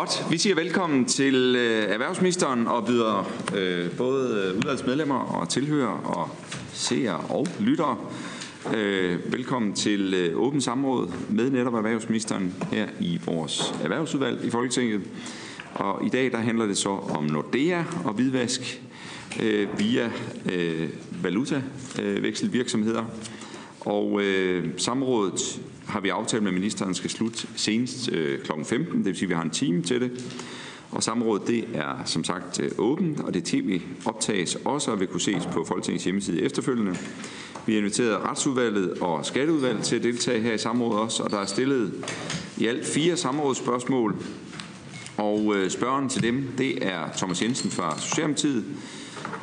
Godt. Vi siger velkommen til øh, erhvervsministeren og byder øh, både øh, udvalgsmedlemmer og tilhører og seere og lyttere øh, velkommen til øh, åbent samråd med netop erhvervsministeren her i vores erhvervsudvalg i Folketinget. Og i dag der handler det så om Nordea og hvidvask øh, via øh, valutavekselvirksomheder. Og øh, samrådet har vi aftalt med ministeren skal slutte senest øh, kl. 15, det vil sige, at vi har en time til det. Og samrådet det er som sagt øh, åbent, og det tv optages også og vil kunne ses på Folketingets hjemmeside efterfølgende. Vi har inviteret retsudvalget og skatteudvalget til at deltage her i samrådet også, og der er stillet i alt fire samrådsspørgsmål. Og øh, spørgeren til dem, det er Thomas Jensen fra Socialdemokratiet,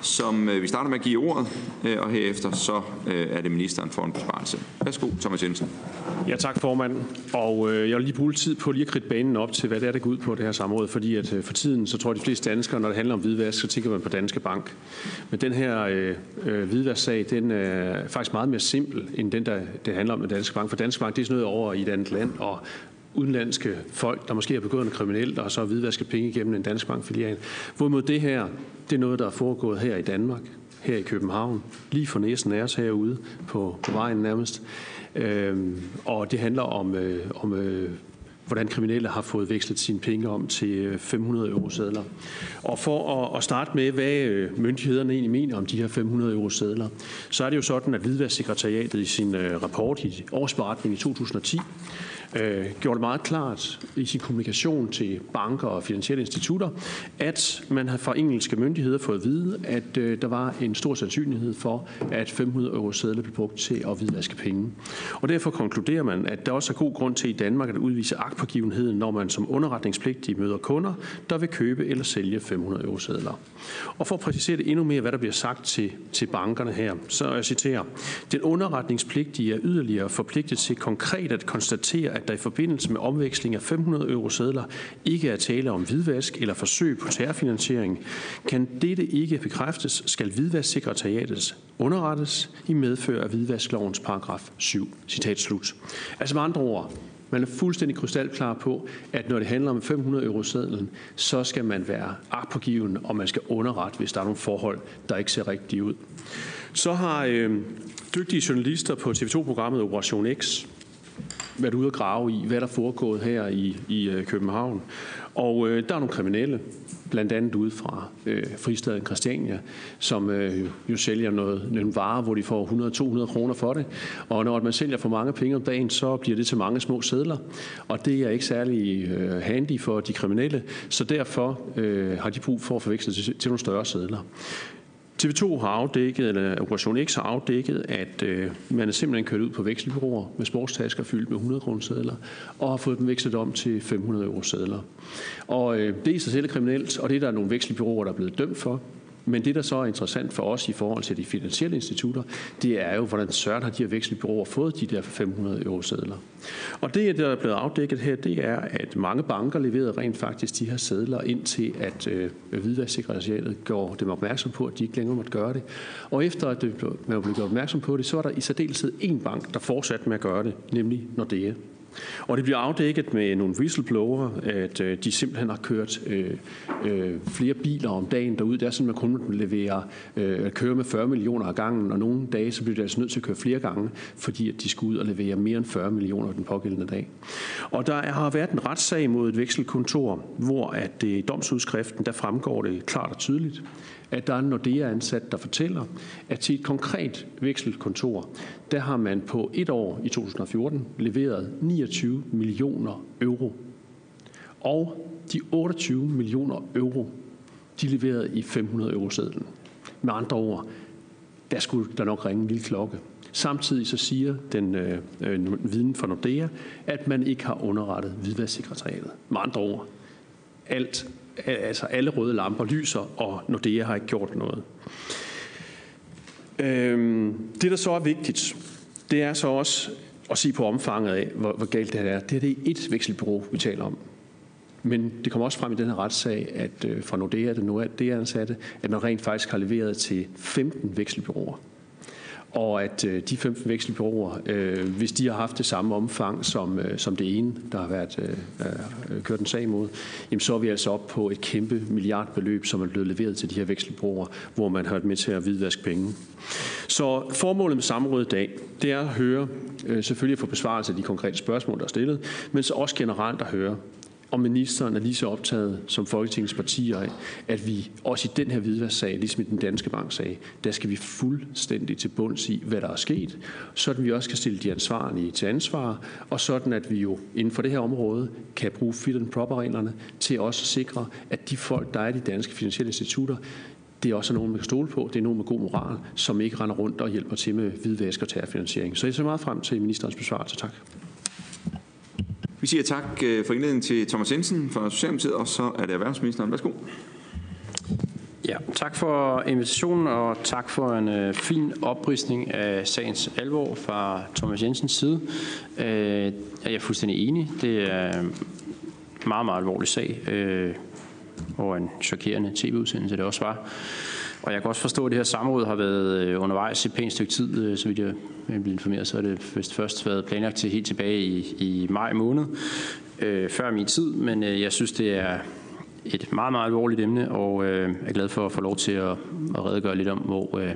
som øh, vi starter med at give ordet, øh, og herefter så øh, er det ministeren for en besparelse. Værsgo, Thomas Jensen. Ja, tak formand. Og øh, jeg vil lige bruge tid på lige at kridte banen op til, hvad det er, der går ud på det her samråd, fordi at øh, for tiden, så tror jeg, de fleste danskere, når det handler om hvidvask, så tænker man på Danske Bank. Men den her øh, øh, hvidvasksag, den er faktisk meget mere simpel, end den, der det handler om med Danske Bank. For Danske Bank, det er sådan noget over i et andet land, og udenlandske folk, der måske har begået en kriminel, og så har hvidvasket penge igennem en dansk bankfilial. Hvorimod det her, det er noget, der er foregået her i Danmark, her i København, lige for næsen af os herude på, på vejen nærmest. Øhm, og det handler om, øh, om øh, hvordan kriminelle har fået vekslet sine penge om til øh, 500 euro sædler. Og for at, at starte med, hvad øh, myndighederne egentlig mener om de her 500 euro sædler, så er det jo sådan, at Hvidvasksekretariatet i sin øh, rapport i årsberetning i 2010 øh, gjorde det meget klart i sin kommunikation til banker og finansielle institutter, at man har fra engelske myndigheder fået at vide, at øh, der var en stor sandsynlighed for, at 500 euro sædler blev brugt til at hvidvaske penge. Og derfor konkluderer man, at der også er god grund til i Danmark at udvise agtpågivenheden, når man som underretningspligtig møder kunder, der vil købe eller sælge 500 euro sædler. Og for at præcisere det endnu mere, hvad der bliver sagt til, til bankerne her, så jeg citerer, den underretningspligtige er yderligere forpligtet til konkret at konstatere, at der i forbindelse med omveksling af 500 euro sædler ikke er tale om hvidvask eller forsøg på terrorfinansiering, kan dette ikke bekræftes, skal hvidvasksekretariatet underrettes i medfør af hvidvasklovens paragraf 7. Citat slut. Altså med andre ord, man er fuldstændig krystalklar på, at når det handler om 500 euro sædlen, så skal man være agtpågiven, og man skal underrette, hvis der er nogle forhold, der ikke ser rigtige ud. Så har øh, dygtige journalister på TV2-programmet Operation X været ude at grave i, hvad der foregået her i, i øh, København. Og øh, der er nogle kriminelle, blandt andet ude fra øh, fristaden Christiania, som øh, jo sælger noget, nogle varer, hvor de får 100-200 kroner for det. Og når man sælger for mange penge om dagen, så bliver det til mange små sædler. Og det er ikke særlig øh, handy for de kriminelle, så derfor øh, har de brug for at forveksle til, til nogle større sædler. TV2 har afdækket, eller Operation X har afdækket, at øh, man er simpelthen kørt ud på vekselbyråer med sportstasker fyldt med 100 kroner og har fået dem vekslet om til 500 euro sædler. Og øh, det er i sig selv kriminelt, og det er der nogle vekselbyråer, der er blevet dømt for. Men det, der så er interessant for os i forhold til de finansielle institutter, det er jo, hvordan søren har de her vekselbyråer fået de der 500 euro sædler. Og det, der er blevet afdækket her, det er, at mange banker leverede rent faktisk de her sædler ind til, at øh, Hvidvasksekretariatet går dem opmærksom på, at de ikke længere måtte gøre det. Og efter at man blev gjort opmærksom på det, så var der i særdeleshed én bank, der fortsatte med at gøre det, nemlig Nordea. Og det bliver afdækket med nogle whistleblower, at øh, de simpelthen har kørt øh, øh, flere biler om dagen derud. Det er sådan, at man kun leverer, øh, køre med 40 millioner af gangen, og nogle dage så bliver de altså nødt til at køre flere gange, fordi at de skal ud og levere mere end 40 millioner den pågældende dag. Og der har været en retssag mod et vekselkontor, hvor at det i domsudskriften, der fremgår det klart og tydeligt, at der er en Nordea-ansat, der fortæller, at til et konkret vekselkontor, der har man på et år i 2014 leveret 29 millioner euro. Og de 28 millioner euro, de leverede i 500 euro sedlen. Med andre ord, der skulle der nok ringe en lille klokke. Samtidig så siger den øh, øh, viden fra Nordea, at man ikke har underrettet hvidvasksekretariatet. Med andre ord, alt altså alle røde lamper lyser, og Nordea har ikke gjort noget. Øhm, det, der så er vigtigt, det er så også at se på omfanget af, hvor, hvor galt det her er. Det er det et vekselbureau, vi taler om. Men det kommer også frem i den her retssag, at øh, fra Nordea, den nu er det ansatte, at man rent faktisk har leveret til 15 vekselbyråer og at øh, de 15 vekselbureauer, øh, hvis de har haft det samme omfang som, øh, som det ene, der har været øh, kørt en sag imod, jamen så er vi altså op på et kæmpe milliardbeløb, som er blevet leveret til de her vekselbureauer, hvor man har været med til at hvidvaske penge. Så formålet med samrådet i dag, det er at høre, øh, selvfølgelig få besvarelse af de konkrete spørgsmål, der er stillet, men så også generelt at høre, om ministeren er lige så optaget som Folketingets partier af, at vi også i den her hvidværssag, ligesom i den danske banksag, der skal vi fuldstændig til bunds i, hvad der er sket, sådan vi også kan stille de ansvarlige til ansvar, og sådan at vi jo inden for det her område kan bruge fit and proper reglerne til også at sikre, at de folk, der er i de danske finansielle institutter, det er også nogen, man kan stole på. Det er nogen med god moral, som ikke render rundt og hjælper til med hvidvask og terrorfinansiering. Så jeg ser meget frem til ministerens besvarelse. Tak. Vi siger tak øh, for indledningen til Thomas Jensen fra Socialdemokratiet, og så er det erhvervsministeren. Værsgo. Ja, tak for invitationen, og tak for en øh, fin oprisning af sagens alvor fra Thomas Jensens side. Øh, jeg er fuldstændig enig. Det er en meget, meget alvorlig sag, øh, og en chokerende tv-udsendelse det også var. Og jeg kan også forstå, at det her samråd har været øh, undervejs i pænt stykke tid, øh, så vidt jeg er blevet informeret, så er det først, først været planlagt til helt tilbage i, i maj måned, øh, før min tid, men øh, jeg synes, det er et meget, meget alvorligt emne, og øh, er glad for at få lov til at, at redegøre lidt om, hvor øh,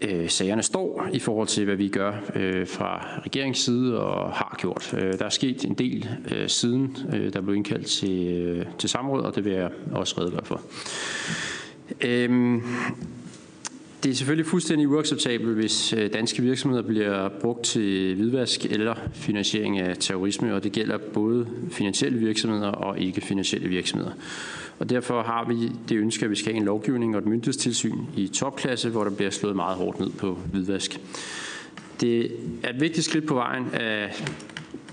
øh, sagerne står i forhold til, hvad vi gør øh, fra regeringens side og har gjort. Øh, der er sket en del øh, siden, øh, der blev indkaldt til, øh, til samråd, og det vil jeg også redegøre for. Øhm, det er selvfølgelig fuldstændig uacceptabelt, hvis øh, danske virksomheder bliver brugt til hvidvask eller finansiering af terrorisme, og det gælder både finansielle virksomheder og ikke finansielle virksomheder. Og derfor har vi det ønske, at vi skal have en lovgivning og et myndighedstilsyn i topklasse, hvor der bliver slået meget hårdt ned på hvidvask. Det er et vigtigt skridt på vejen af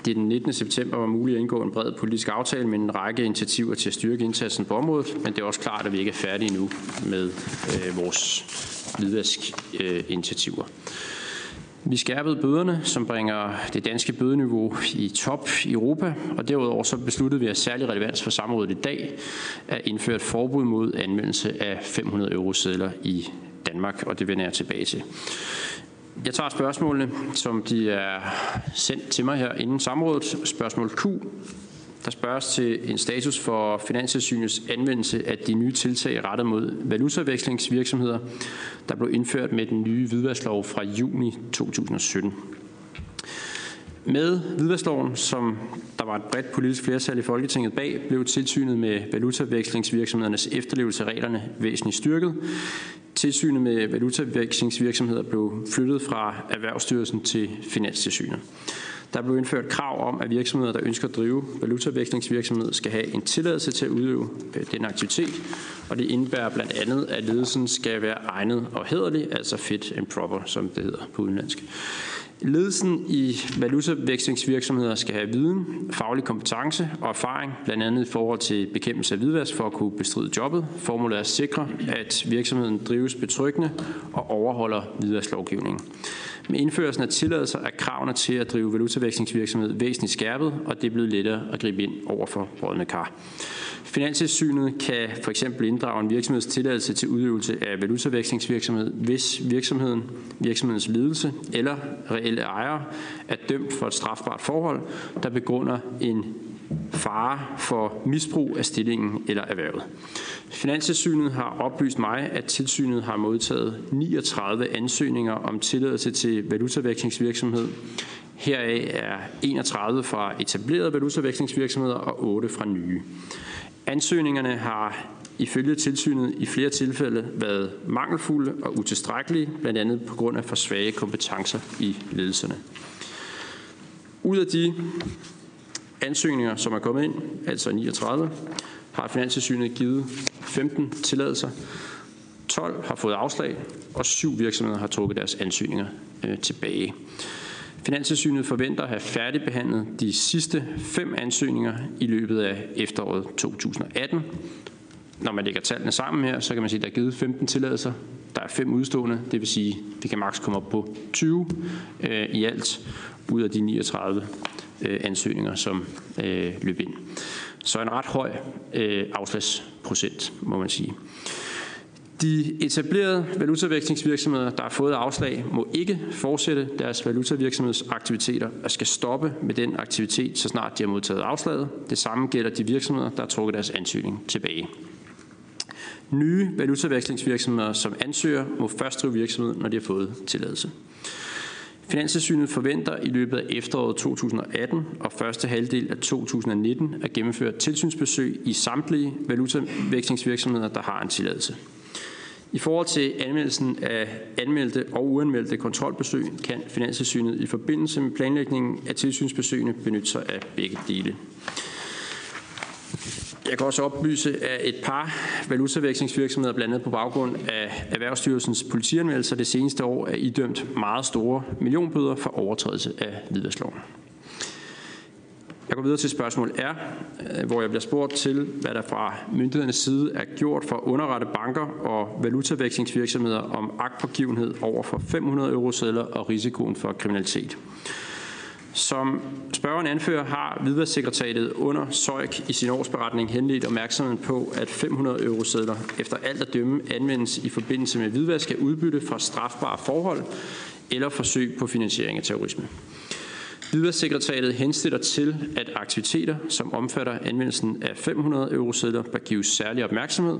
det den 19. september var muligt at indgå en bred politisk aftale med en række initiativer til at styrke indsatsen på området, men det er også klart, at vi ikke er færdige nu med øh, vores hvidvaskinitiativer. Øh, vi skærpede bøderne, som bringer det danske bødeniveau i top i Europa, og derudover så besluttede vi at særlig relevans for samrådet i dag at indføre et forbud mod anvendelse af 500 euro sedler i Danmark, og det vender jeg tilbage til. Jeg tager spørgsmålene, som de er sendt til mig her inden samrådet. Spørgsmål Q. Der spørges til en status for Finanstilsynets anvendelse af de nye tiltag rettet mod valutavekslingsvirksomheder, der blev indført med den nye hvidvasklov fra juni 2017. Med hvidvaskloven, som der var et bredt politisk flertal i Folketinget bag, blev tilsynet med valutavekslingsvirksomhedernes efterlevelse af reglerne væsentligt styrket. Tilsynet med valutavekslingsvirksomheder blev flyttet fra Erhvervsstyrelsen til Finanstilsynet. Der blev indført krav om, at virksomheder, der ønsker at drive valutavekslingsvirksomhed, skal have en tilladelse til at udøve øh, den aktivitet, og det indebærer blandt andet, at ledelsen skal være egnet og hederlig, altså fit and proper, som det hedder på udenlandsk. Ledelsen i valutavekslingsvirksomheder skal have viden, faglig kompetence og erfaring, blandt andet i forhold til bekæmpelse af hvidvask for at kunne bestride jobbet. Formålet er at sikre, at virksomheden drives betryggende og overholder hvidvasklovgivningen. Med indførelsen af tilladelser er kravene til at drive valutavekslingsvirksomhed væsentligt skærpet, og det er blevet lettere at gribe ind over for rådne kar. Finanstilsynet kan for eksempel inddrage en virksomheds tilladelse til udøvelse af valutavekslingsvirksomhed, hvis virksomheden, virksomhedens ledelse eller reelle ejere er dømt for et strafbart forhold, der begrunder en fare for misbrug af stillingen eller erhvervet. Finanstilsynet har oplyst mig, at tilsynet har modtaget 39 ansøgninger om tilladelse til valutavekslingsvirksomhed. Heraf er 31 fra etablerede valutavekslingsvirksomheder og 8 fra nye. Ansøgningerne har ifølge tilsynet i flere tilfælde været mangelfulde og utilstrækkelige, blandt andet på grund af for svage kompetencer i ledelserne. Ud af de ansøgninger, som er kommet ind, altså 39, har Finanstilsynet givet 15 tilladelser. 12 har fået afslag, og syv virksomheder har trukket deres ansøgninger øh, tilbage. Finanstilsynet forventer at have færdigbehandlet de sidste fem ansøgninger i løbet af efteråret 2018. Når man lægger tallene sammen her, så kan man sige, at der er givet 15 tilladelser. Der er fem udstående, det vil sige, at vi kan maks komme op på 20 øh, i alt ud af de 39 øh, ansøgninger, som øh, løb ind. Så en ret høj øh, afslagsprocent, må man sige. De etablerede valutavekslingsvirksomheder, der har fået afslag, må ikke fortsætte deres valutavirksomhedsaktiviteter og skal stoppe med den aktivitet, så snart de har modtaget afslaget. Det samme gælder de virksomheder, der har trukket deres ansøgning tilbage. Nye valutavekslingsvirksomheder, som ansøger, må først drive virksomhed, når de har fået tilladelse. Finanstilsynet forventer i løbet af efteråret 2018 og første halvdel af 2019 at gennemføre tilsynsbesøg i samtlige valutavekslingsvirksomheder, der har en tilladelse. I forhold til anmeldelsen af anmeldte og uanmeldte kontrolbesøg kan Finanstilsynet i forbindelse med planlægningen af tilsynsbesøgene benytte sig af begge dele. Jeg kan også oplyse, at et par valutavekslingsvirksomheder, blandt andet på baggrund af Erhvervsstyrelsens politianmeldelser det seneste år, er idømt meget store millionbøder for overtrædelse af hvidvaskloven. Jeg går videre til spørgsmål R, øh, hvor jeg bliver spurgt til, hvad der fra myndighedernes side er gjort for at underrette banker og valutavekslingsvirksomheder om agtpågivenhed over for 500 eurosedler og risikoen for kriminalitet. Som spørgeren anfører, har Hvidvasksekretariatet under SØJK i sin årsberetning henledt opmærksomheden på, at 500 eurosedler efter alt at dømme anvendes i forbindelse med hvidvask af udbytte fra strafbare forhold eller forsøg på finansiering af terrorisme. Hvidvasksekretariatet henstiller til, at aktiviteter, som omfatter anvendelsen af 500 eurosedler, bør gives særlig opmærksomhed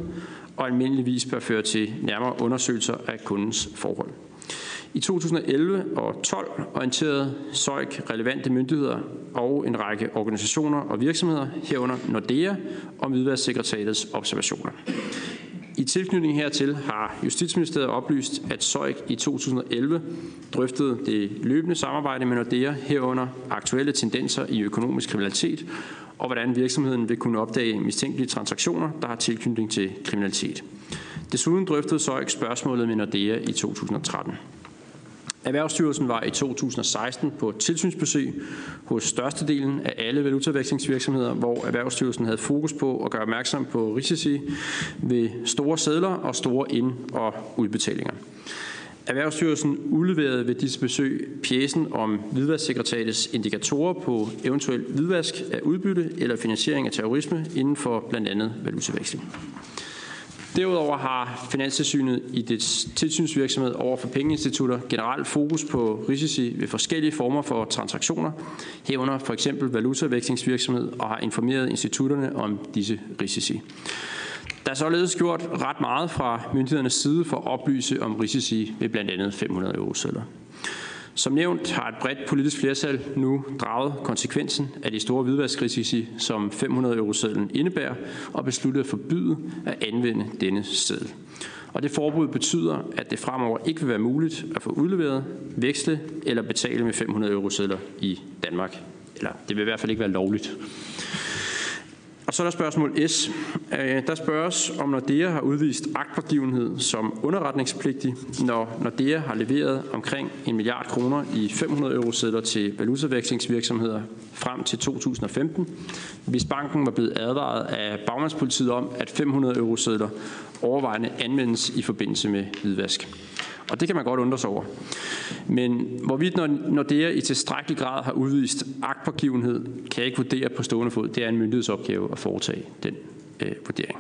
og almindeligvis bør føre til nærmere undersøgelser af kundens forhold. I 2011 og 12 orienterede SØIK relevante myndigheder og en række organisationer og virksomheder herunder Nordea om Hvidvasksekretariatets observationer. I tilknytning hertil har Justitsministeriet oplyst, at SØIK i 2011 drøftede det løbende samarbejde med Nordea herunder aktuelle tendenser i økonomisk kriminalitet og hvordan virksomheden vil kunne opdage mistænkelige transaktioner, der har tilknytning til kriminalitet. Desuden drøftede SØIK spørgsmålet med Nordea i 2013. Erhvervsstyrelsen var i 2016 på tilsynsbesøg hos størstedelen af alle valutavekslingsvirksomheder, hvor Erhvervsstyrelsen havde fokus på at gøre opmærksom på risici ved store sædler og store ind- og udbetalinger. Erhvervsstyrelsen udleverede ved disse besøg pjæsen om hvidvasksekretariatets indikatorer på eventuel hvidvask af udbytte eller finansiering af terrorisme inden for blandt andet valutaveksling. Derudover har Finanstilsynet i dets tilsynsvirksomhed over for pengeinstitutter generelt fokus på risici ved forskellige former for transaktioner, herunder for eksempel valutavekslingsvirksomhed, og har informeret institutterne om disse risici. Der er således gjort ret meget fra myndighedernes side for at oplyse om risici ved blandt andet 500 euro-sedler. Som nævnt har et bredt politisk flertal nu draget konsekvensen af de store hvidvaskrisici, som 500 euro-sedlen indebærer, og besluttet at forbyde at anvende denne seddel. Og det forbud betyder, at det fremover ikke vil være muligt at få udleveret, veksle eller betale med 500 eurosedler i Danmark. Eller det vil i hvert fald ikke være lovligt. Og så er der spørgsmål S. Øh, der spørges, om Nordea har udvist agtpågivenhed som underretningspligtig, når Nordea har leveret omkring en milliard kroner i 500 euro sædler til valutavekslingsvirksomheder frem til 2015, hvis banken var blevet advaret af bagmandspolitiet om, at 500 euro sædler overvejende anvendes i forbindelse med hvidvask. Og det kan man godt undre sig over. Men hvorvidt når det i tilstrækkelig grad har udvist agtpågivenhed, kan jeg ikke vurdere på stående fod. Det er en myndighedsopgave at foretage den øh, vurdering.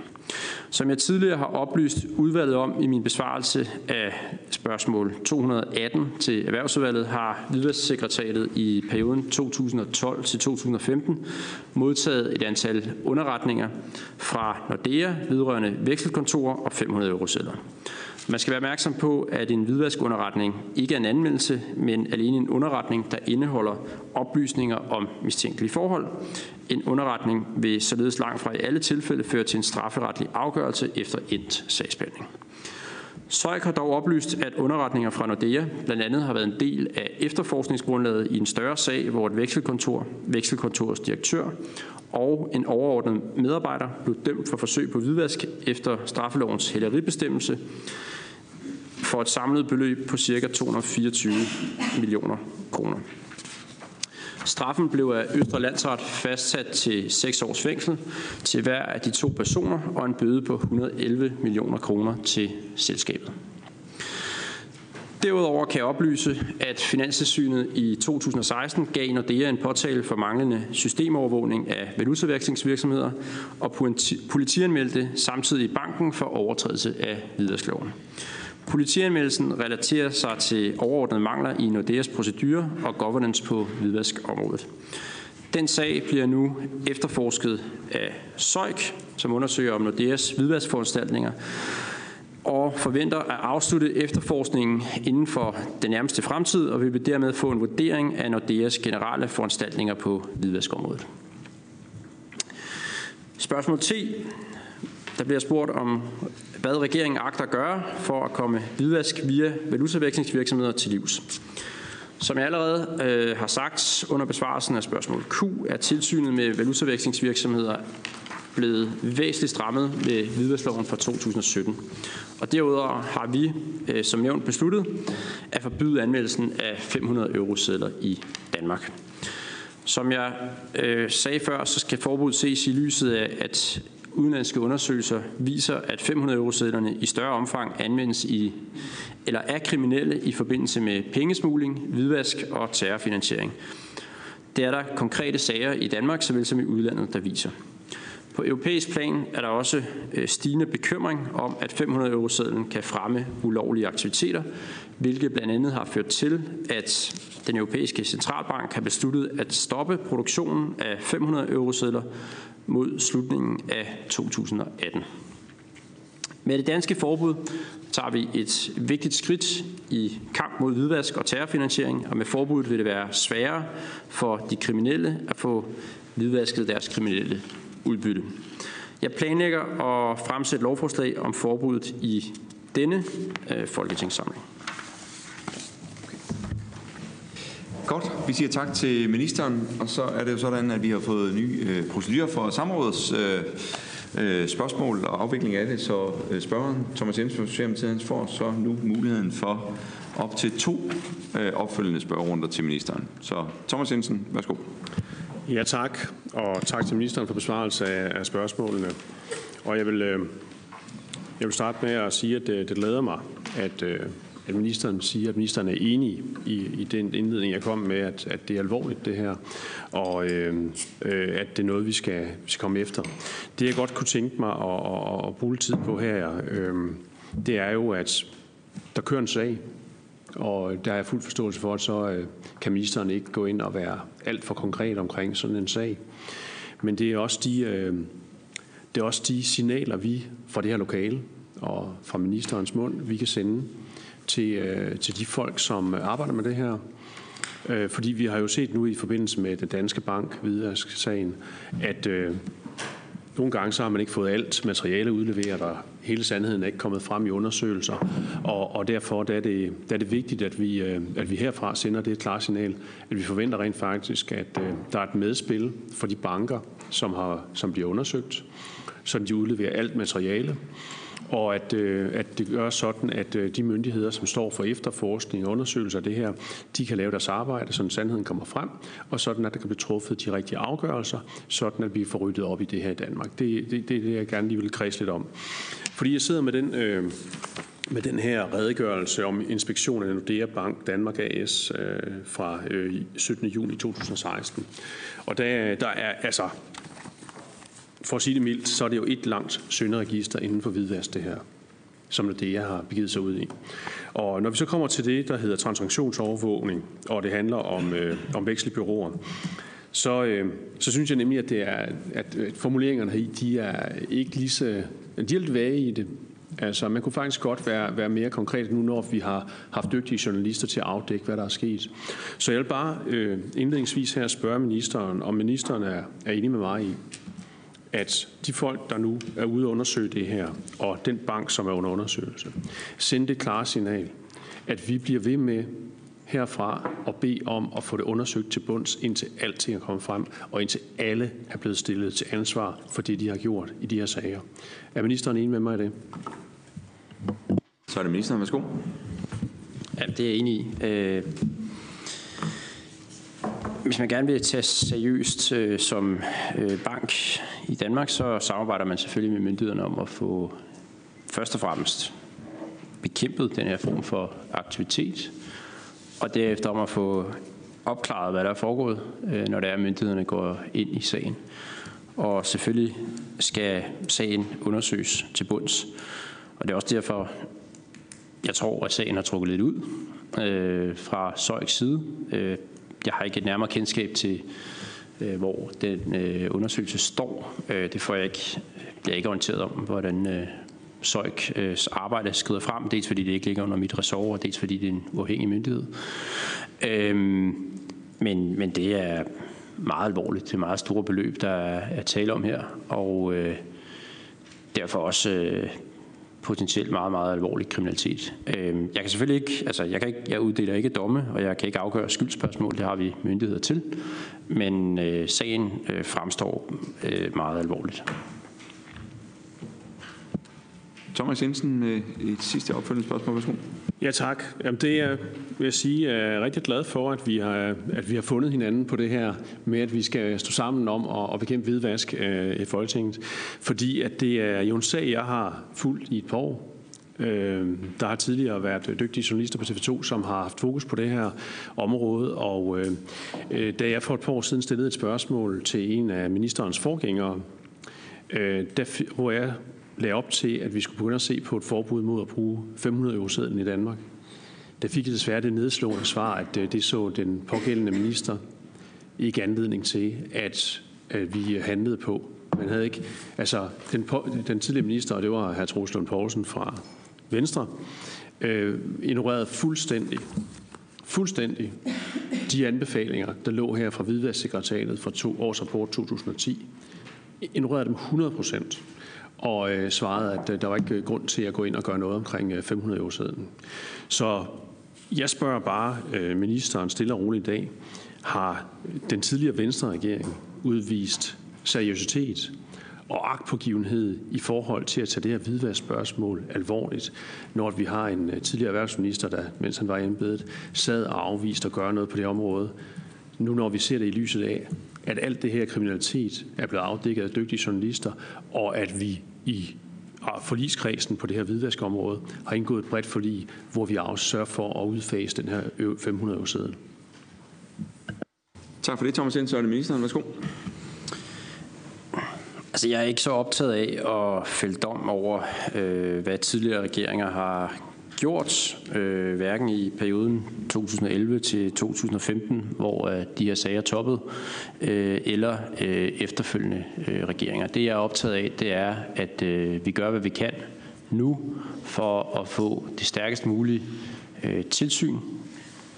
Som jeg tidligere har oplyst udvalget om i min besvarelse af spørgsmål 218 til Erhvervsudvalget, har Hvidvasksekretariatet i perioden 2012 til 2015 modtaget et antal underretninger fra Nordea vedrørende vekselkontorer og 500 eurosedler. Man skal være opmærksom på, at en hvidvaskunderretning ikke er en anmeldelse, men alene en underretning, der indeholder oplysninger om mistænkelige forhold. En underretning vil således langt fra i alle tilfælde føre til en strafferetlig afgørelse efter et sagsbehandling. Søjk har dog oplyst, at underretninger fra Nordea blandt andet har været en del af efterforskningsgrundlaget i en større sag, hvor et vekselkontor, vekselkontorets direktør og en overordnet medarbejder blev dømt for forsøg på hvidvask efter straffelovens hælderibestemmelse for et samlet beløb på ca. 224 millioner kroner. Straffen blev af Østre Landsret fastsat til 6 års fængsel til hver af de to personer og en bøde på 111 millioner kroner til selskabet. Derudover kan jeg oplyse, at Finanstilsynet i 2016 gav Nordea en påtale for manglende systemovervågning af valutavekslingsvirksomheder og politianmeldte samtidig banken for overtrædelse af hvidvaskloven. Politianmeldelsen relaterer sig til overordnede mangler i Nordeas procedurer og governance på hvidvaskområdet. Den sag bliver nu efterforsket af Søjk, som undersøger om Nordeas hvidvaskforanstaltninger, og forventer at afslutte efterforskningen inden for den nærmeste fremtid, og vi vil dermed få en vurdering af Nordeas generelle foranstaltninger på hvidvaskområdet. Spørgsmål 10. Der bliver spurgt om, hvad regeringen agter at gøre for at komme hvidvask via valutavekslingsvirksomheder til livs. Som jeg allerede øh, har sagt under besvarelsen af spørgsmål Q, er tilsynet med valutavekslingsvirksomheder blevet væsentligt strammet med hvidvaskloven fra 2017. Og derudover har vi øh, som nævnt besluttet at forbyde anmeldelsen af 500 eurosedler i Danmark. Som jeg øh, sagde før, så skal forbuddet ses i lyset af, at udenlandske undersøgelser viser, at 500 eurosedlerne i større omfang anvendes i eller er kriminelle i forbindelse med pengesmugling, hvidvask og terrorfinansiering. Det er der konkrete sager i Danmark, såvel som i udlandet, der viser. På europæisk plan er der også øh, stigende bekymring om, at 500 eurosedlen kan fremme ulovlige aktiviteter, hvilket blandt andet har ført til, at den europæiske centralbank har besluttet at stoppe produktionen af 500 eurosedler mod slutningen af 2018. Med det danske forbud tager vi et vigtigt skridt i kamp mod hvidvask og terrorfinansiering, og med forbuddet vil det være sværere for de kriminelle at få hvidvasket deres kriminelle udbytte. Jeg planlægger at fremsætte lovforslag om forbuddet i denne øh, folketingssamling. Godt. Vi siger tak til ministeren, og så er det jo sådan, at vi har fået ny øh, procedur for samrådets øh, øh, spørgsmål og afvikling af det, så øh, spørgeren Thomas Jensen fra Socialdemokratiet får så nu muligheden for op til to øh, opfølgende spørgerunder til ministeren. Så Thomas Jensen, værsgo. Ja, tak. Og tak til ministeren for besvarelse af, af spørgsmålene. Og jeg vil, øh, jeg vil starte med at sige, at det, det glæder mig, at, øh, at ministeren siger, at ministeren er enig i, i den indledning, jeg kom med, at, at det er alvorligt, det her, og øh, øh, at det er noget, vi skal, vi skal komme efter. Det, jeg godt kunne tænke mig at, at, at bruge tid på her, øh, det er jo, at der kører en sag, og der er fuld forståelse for, at så øh, kan ministeren ikke gå ind og være alt for konkret omkring sådan en sag. Men det er også de, øh, det er også de signaler, vi fra det her lokale og fra ministerens mund, vi kan sende til, øh, til de folk, som arbejder med det her. Øh, fordi vi har jo set nu i forbindelse med den danske bank, Hvidvask-sagen, at øh, nogle gange så har man ikke fået alt materiale udleveret, og hele sandheden er ikke kommet frem i undersøgelser. Og, og derfor der er, det, der er det vigtigt, at vi, øh, at vi herfra sender det klare signal, at vi forventer rent faktisk, at øh, der er et medspil for de banker, som, har, som bliver undersøgt, så de udleverer alt materiale og at, øh, at det gør sådan, at øh, de myndigheder, som står for efterforskning og undersøgelser af det her, de kan lave deres arbejde, så sandheden kommer frem, og sådan, at der kan blive truffet de rigtige afgørelser, sådan at vi får ryddet op i det her i Danmark. Det, det, det er det, jeg gerne lige vil kredse lidt om. Fordi jeg sidder med den... Øh, med den her redegørelse om inspektion af Nordea Bank Danmark AS øh, fra øh, 17. juni 2016. Og der, der er altså for at sige det mildt, så er det jo et langt synderegister inden for hvidvask, det her som det jeg har begivet sig ud i. Og når vi så kommer til det, der hedder transaktionsovervågning, og det handler om, øh, om vekselbyråer, så, øh, så synes jeg nemlig, at, det er, at øh, formuleringerne her, de er ikke lige så, de er lidt vage i det. Altså, man kunne faktisk godt være, være mere konkret nu, når vi har haft dygtige journalister til at afdække, hvad der er sket. Så jeg vil bare øh, indledningsvis her spørge ministeren, om ministeren er, er enig med mig i, at de folk, der nu er ude og undersøge det her, og den bank, som er under undersøgelse, sende det klare signal, at vi bliver ved med herfra og bede om at få det undersøgt til bunds, indtil alting er kommet frem, og indtil alle er blevet stillet til ansvar for det, de har gjort i de her sager. Er ministeren enig med mig i det? Så er det ministeren. Værsgo. Ja, det er jeg enig i. Øh, hvis man gerne vil tage seriøst øh, som øh, bank i Danmark, så samarbejder man selvfølgelig med myndighederne om at få først og fremmest bekæmpet den her form for aktivitet, og derefter om at få opklaret, hvad der er foregået, øh, når det er, at myndighederne går ind i sagen. Og selvfølgelig skal sagen undersøges til bunds. Og det er også derfor, jeg tror, at sagen har trukket lidt ud øh, fra Søjks side. Øh, jeg har ikke et nærmere kendskab til, øh, hvor den øh, undersøgelse står. Øh, det får jeg ikke, bliver ikke orienteret om, hvordan øh, Søjks øh, arbejde skrider frem. Dels fordi det ikke ligger under mit ressort, og dels fordi det er en uafhængig myndighed. Øh, men, men det er meget alvorligt. Det er meget store beløb, der er, tale om her. Og øh, derfor også øh, potentielt meget, meget alvorlig kriminalitet. Øhm, jeg kan selvfølgelig ikke, altså jeg, kan ikke, jeg uddeler ikke domme, og jeg kan ikke afgøre skyldspørgsmål, det har vi myndigheder til, men øh, sagen øh, fremstår øh, meget alvorligt. Thomas Jensen med et sidste opfølgende spørgsmål. Værsgo. Ja, tak. Jamen, det er, vil jeg sige, er rigtig glad for, at vi, har, at vi har fundet hinanden på det her med, at vi skal stå sammen om at, at bekæmpe hvidvask øh, i Folketinget. Fordi at det er jo en sag, jeg har fulgt i et par år. Øh, der har tidligere været dygtige journalister på TV2, som har haft fokus på det her område, og øh, øh, da jeg for et par år siden stillede et spørgsmål til en af ministerens forgængere, øh, der, hvor jeg lagde op til, at vi skulle begynde at se på et forbud mod at bruge 500 euro i Danmark. Der fik jeg desværre det nedslående svar, at øh, det så den pågældende minister ikke anledning til, at, at vi handlede på. Man havde ikke, altså den, på, den tidligere minister, og det var hr. Troels Lund Poulsen fra Venstre, øh, ignorerede fuldstændig, fuldstændig de anbefalinger, der lå her fra Hvidvasksekretariatet fra to års rapport 2010. Ignorerede dem 100 procent og øh, svarede, at øh, der var ikke øh, grund til at gå ind og gøre noget omkring øh, 500 år siden. Så jeg spørger bare øh, ministeren stille og roligt i dag, har den tidligere Venstre regering udvist seriøsitet og agtpågivenhed i forhold til at tage det her hvidvaskspørgsmål alvorligt, når vi har en øh, tidligere erhvervsminister, der, mens han var i embedet, sad og afviste at gøre noget på det område. Nu når vi ser det i lyset af, at alt det her kriminalitet er blevet afdækket af dygtige journalister, og at vi i forligskredsen på det her hvidvaskområde har indgået et bredt forlig, hvor vi også sørger for at udfase den her 500 år siden. Tak for det, Thomas Jensen. Så er det ministeren. Værsgo. Altså, jeg er ikke så optaget af at fælde dom over, øh, hvad tidligere regeringer har gjort, øh, hverken i perioden 2011 til 2015, hvor øh, de her sager toppede, øh, eller øh, efterfølgende øh, regeringer. Det jeg er optaget af, det er, at øh, vi gør, hvad vi kan nu for at få det stærkest mulige øh, tilsyn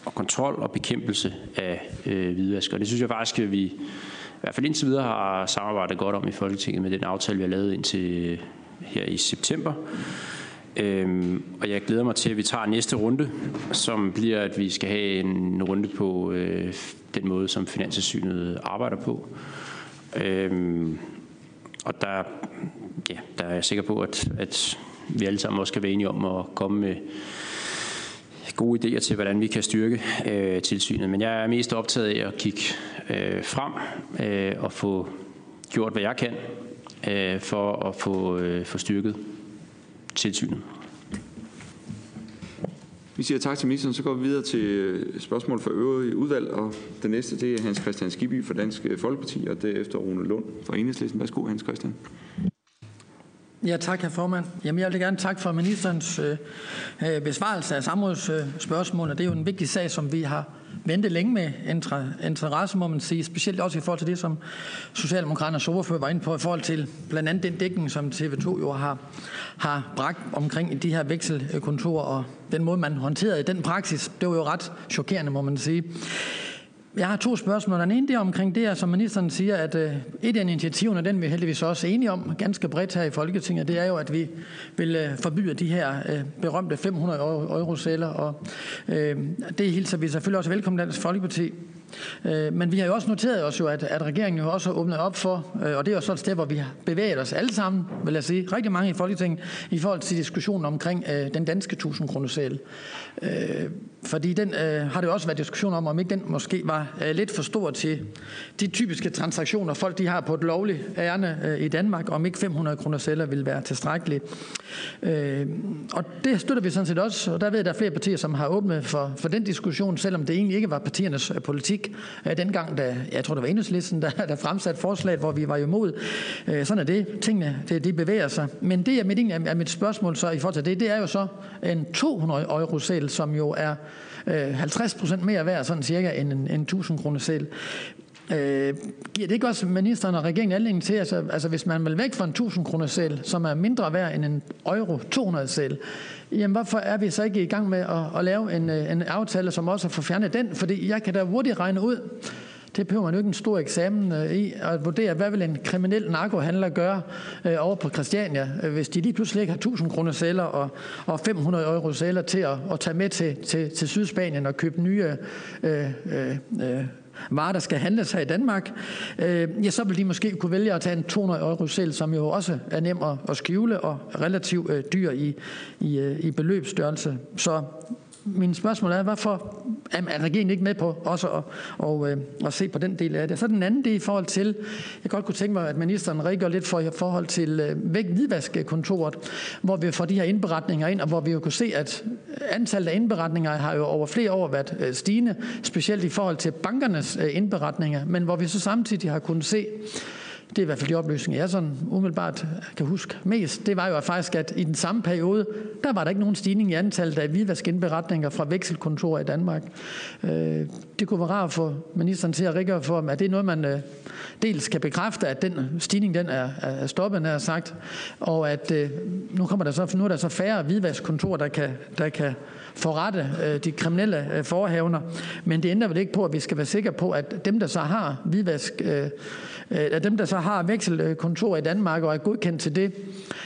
og kontrol og bekæmpelse af øh, hvidvask. Og det synes jeg faktisk, at vi i hvert fald indtil videre har samarbejdet godt om i Folketinget med den aftale, vi har lavet indtil øh, her i september. Øhm, og jeg glæder mig til, at vi tager næste runde, som bliver, at vi skal have en runde på øh, den måde, som Finanssynet arbejder på. Øhm, og der, ja, der er jeg sikker på, at, at vi alle sammen også skal være enige om at komme med gode idéer til, hvordan vi kan styrke øh, tilsynet. Men jeg er mest optaget af at kigge øh, frem øh, og få gjort, hvad jeg kan øh, for at få, øh, få styrket tilsynet. Vi siger tak til ministeren, så går vi videre til øh, spørgsmål fra øvrige udvalg, og det næste det er Hans Christian Skibby fra Dansk Folkeparti, og derefter Rune Lund fra Enhedslisten. Værsgo, Hans Christian. Ja, tak, herr formand. Jamen, jeg vil gerne takke for ministerens øh, øh besvarelse af samrådsspørgsmål. Det er jo en vigtig sag, som vi har vente længe med interesse, må man sige. Specielt også i forhold til det, som Socialdemokraternes ordfører var inde på, i forhold til blandt andet den dækning, som TV2 jo har, har bragt omkring de her vekselkontorer, og den måde, man håndterede den praksis, det var jo ret chokerende, må man sige. Jeg har to spørgsmål. Den ene det er omkring det, som ministeren siger, at øh, et af initiativerne, den vi heldigvis også enige om, ganske bredt her i Folketinget, det er jo, at vi vil øh, forbyde de her øh, berømte 500 euro sæler, og det hilser vi selvfølgelig også velkommen Dansk Folkeparti. Øh, men vi har jo også noteret os jo, at, at regeringen jo også har åbnet op for, øh, og det er jo så et sted, hvor vi har bevæget os alle sammen, vil jeg sige, rigtig mange i Folketinget, i forhold til diskussionen omkring øh, den danske 1000 kroner sæl. Fordi den øh, har det jo også været diskussion om, om ikke den måske var øh, lidt for stor til de typiske transaktioner, folk de har på et lovligt ærne øh, i Danmark, om ikke 500 kroner sælger vil være tilstrækkeligt. Øh, og det støtter vi sådan set også, og der ved jeg, at der er flere partier, som har åbnet for, for den diskussion, selvom det egentlig ikke var partiernes øh, politik politik. Øh, dengang, da, jeg tror det var enhedslisten, der, der fremsatte forslaget, hvor vi var imod. Øh, sådan er det. Tingene, det, de bevæger sig. Men det er mit, er mit spørgsmål så i forhold til det, det er jo så en 200 euro sæl, som jo er øh, 50 procent mere værd, sådan cirka, end en, en 1000 kroner selv. Øh, giver det ikke også ministeren og regeringen anledning til, altså, altså hvis man vil væk fra en 1000 kroner sæl, som er mindre værd end en euro 200 sæl, jamen hvorfor er vi så ikke i gang med at, at lave en, øh, en aftale, som også får fjernet den? Fordi jeg kan da hurtigt regne ud, det behøver man jo ikke en stor eksamen øh, i at vurdere, hvad vil en kriminel narkohandler gøre øh, over på Christiania, øh, hvis de lige pludselig ikke har 1000 kroner sælger og, og 500 euro sælger til at, at tage med til, til, til Sydspanien og købe nye øh, øh, øh varer, der skal handles her i Danmark, øh, ja, så vil de måske kunne vælge at tage en 200 euro selv, som jo også er nem at, at skjule og relativt øh, dyr i, i, øh, i beløbsstørrelse. Så min spørgsmål er, hvorfor er regeringen ikke med på også at, og, øh, at se på den del af det? Så den anden del i forhold til, jeg godt kunne tænke mig, at ministeren redegør lidt for i forhold til øh, hvidvaskkontoret, hvor vi får de her indberetninger ind, og hvor vi jo kunne se, at antallet af indberetninger har jo over flere år været øh, stigende, specielt i forhold til bankernes øh, indberetninger, men hvor vi så samtidig har kunnet se, det er i hvert fald de oplysninger, jeg sådan umiddelbart kan huske mest, det var jo faktisk, at i den samme periode, der var der ikke nogen stigning i antallet af hvidvaskindberetninger fra vekselkontorer i Danmark. Øh, det kunne være rart at få ministeren til at redegøre for, at det er noget, man øh, dels kan bekræfte, at den stigning den er, er stoppet, er sagt, og at øh, nu, kommer der så, nu er der så færre hvidvaskkontorer, der kan, der kan forrette de kriminelle forhavner. Men det ændrer vel ikke på, at vi skal være sikre på, at dem, der så har hvidvask Øh, dem, der så har vekselkontor i Danmark og er godkendt til det,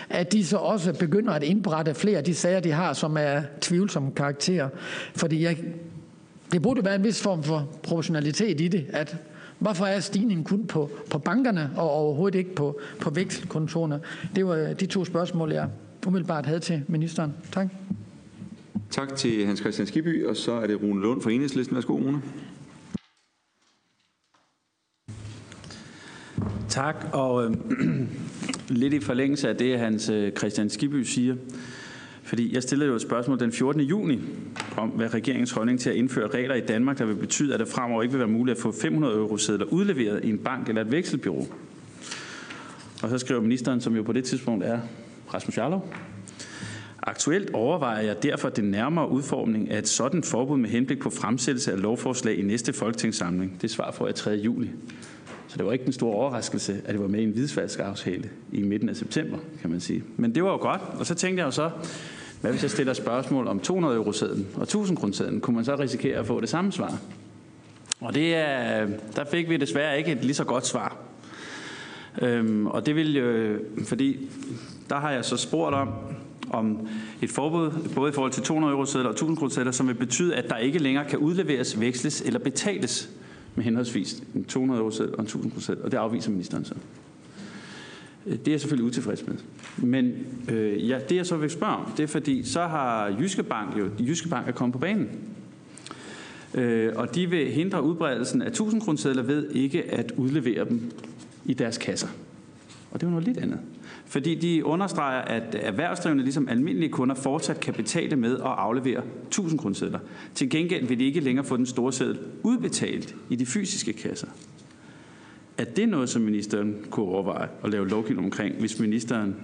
at de så også begynder at indberette flere af de sager, de har, som er tvivlsomme karakter. Fordi jeg, det burde være en vis form for proportionalitet i det, at Hvorfor er stigningen kun på, på bankerne og overhovedet ikke på, på vekselkontorerne? Det var øh, de to spørgsmål, jeg umiddelbart havde til ministeren. Tak. Tak til Hans Christian Skiby, og så er det Rune Lund fra Enhedslisten. Værsgo, Rune. Tak, og øh, lidt i forlængelse af det, Hans øh, Christian Skibby siger, fordi jeg stillede jo et spørgsmål den 14. juni om, hvad regeringens holdning til at indføre regler i Danmark, der vil betyde, at det fremover ikke vil være muligt at få 500 euro sedler udleveret i en bank eller et vekselbyrå. Og så skriver ministeren, som jo på det tidspunkt er Rasmus Jarlov, Aktuelt overvejer jeg derfor den nærmere udformning af et sådan forbud med henblik på fremsættelse af lovforslag i næste folketingssamling. Det svar får jeg 3. juli. Så det var ikke den store overraskelse, at det var med i en hvidfaldsaftale i midten af september, kan man sige. Men det var jo godt, og så tænkte jeg jo så, hvad hvis jeg stiller spørgsmål om 200 euro sæden og 1000 kroner kunne man så risikere at få det samme svar? Og det er, der fik vi desværre ikke et lige så godt svar. Øhm, og det vil jo, fordi der har jeg så spurgt om, om et forbud, både i forhold til 200 euro sædler og 1000 kroner som vil betyde, at der ikke længere kan udleveres, veksles eller betales med henholdsvis en 200 euro og en 1000 procent, og det afviser ministeren så. Øh, det er jeg selvfølgelig utilfreds med. Men øh, ja, det jeg så vil spørge om, det er fordi, så har Jyske Bank jo, Jyske Bank er kommet på banen. Øh, og de vil hindre udbredelsen af 1000 kroner ved ikke at udlevere dem i deres kasser. Og det er jo noget lidt andet. Fordi de understreger, at erhvervsdrivende ligesom almindelige kunder fortsat kan betale med at aflevere 1000 kronesedler. Til gengæld vil de ikke længere få den store seddel udbetalt i de fysiske kasser. Er det noget, som ministeren kunne overveje at lave lovgivning omkring, hvis ministeren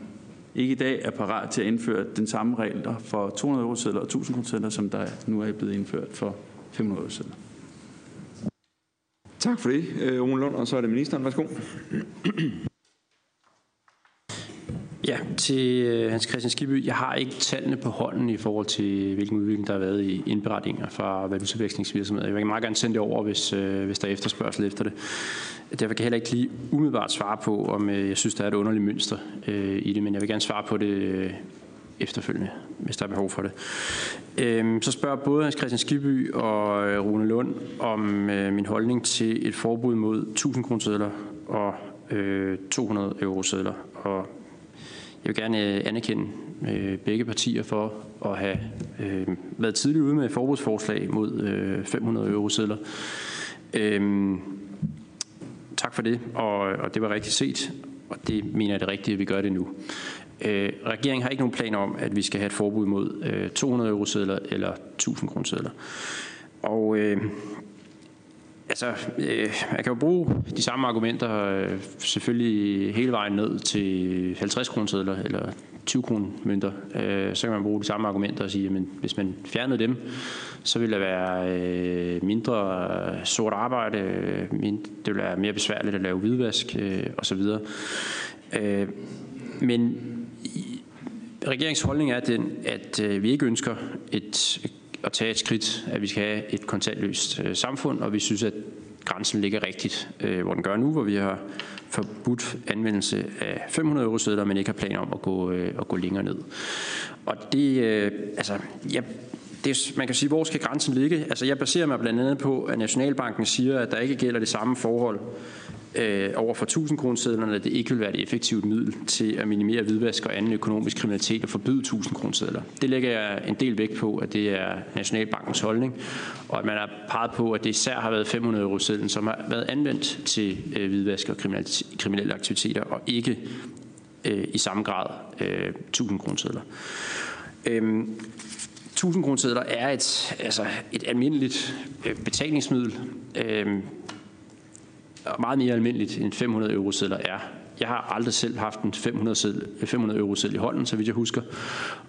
ikke i dag er parat til at indføre den samme regler for 200 euro sedler og 1000 kroner som der nu er blevet indført for 500 euro sedler? Tak for det, øh, Rune Lund, og så er det ministeren. Værsgo. Ja, til øh, Hans Christian Skibby. Jeg har ikke tallene på hånden i forhold til, hvilken udvikling der har været i indberetninger fra valutavekslingsvirksomheder. Jeg vil meget gerne sende det over, hvis, øh, hvis der er efterspørgsel efter det. Derfor kan jeg heller ikke lige umiddelbart svare på, om øh, jeg synes, der er et underligt mønster i det, men jeg vil gerne svare på det efterfølgende, hvis der er behov for det. Øhm, så spørger både Hans Christian Skiby og Rune Lund om øh, min holdning til et forbud mod 1000 kroner og øh, 200 euro sedler. Og jeg vil gerne øh, anerkende øh, begge partier for at have øh, været tidligt ude med forbudsforslag mod 500 euro sedler. Tak for det, og, og det var rigtigt set, og det mener jeg det rigtige, at vi gør det nu. Øh, regeringen har ikke nogen planer om, at vi skal have et forbud mod øh, 200 euro sedler eller 1000 kroner sedler. Og øh, altså, øh, man kan jo bruge de samme argumenter øh, selvfølgelig hele vejen ned til 50 kroner eller 20 kroner mønter. Øh, så kan man bruge de samme argumenter og sige, at hvis man fjernede dem, så ville der være øh, mindre sort arbejde, øh, det ville være mere besværligt at lave hvidvask øh, osv. Øh, men regeringens holdning er den, at øh, vi ikke ønsker et, at tage et skridt, at vi skal have et kontantløst øh, samfund, og vi synes, at grænsen ligger rigtigt, øh, hvor den gør nu, hvor vi har forbudt anvendelse af 500 euro sædler, men ikke har planer om at gå, øh, at gå længere ned. Og det, øh, altså, jeg det, man kan sige, hvor skal grænsen ligge? Altså, jeg baserer mig blandt andet på, at Nationalbanken siger, at der ikke gælder det samme forhold øh, over for 1000 kronesedlerne, at det ikke vil være et effektivt middel til at minimere hvidvask og anden økonomisk kriminalitet og forbyde 1000 kronesedler. Det lægger jeg en del vægt på, at det er Nationalbankens holdning, og at man har peget på, at det især har været 500 euro sedlen, som har været anvendt til øh, hvidvask og kriminelle aktiviteter, og ikke øh, i samme grad øh, 1000 kronesedler. Øhm, 1000 kronesedler er et, altså et almindeligt øh, betalingsmiddel. Øh, meget mere almindeligt end 500 euro sedler er. Jeg har aldrig selv haft en 500, seddel, 500 euro seddel i hånden, så vidt jeg husker.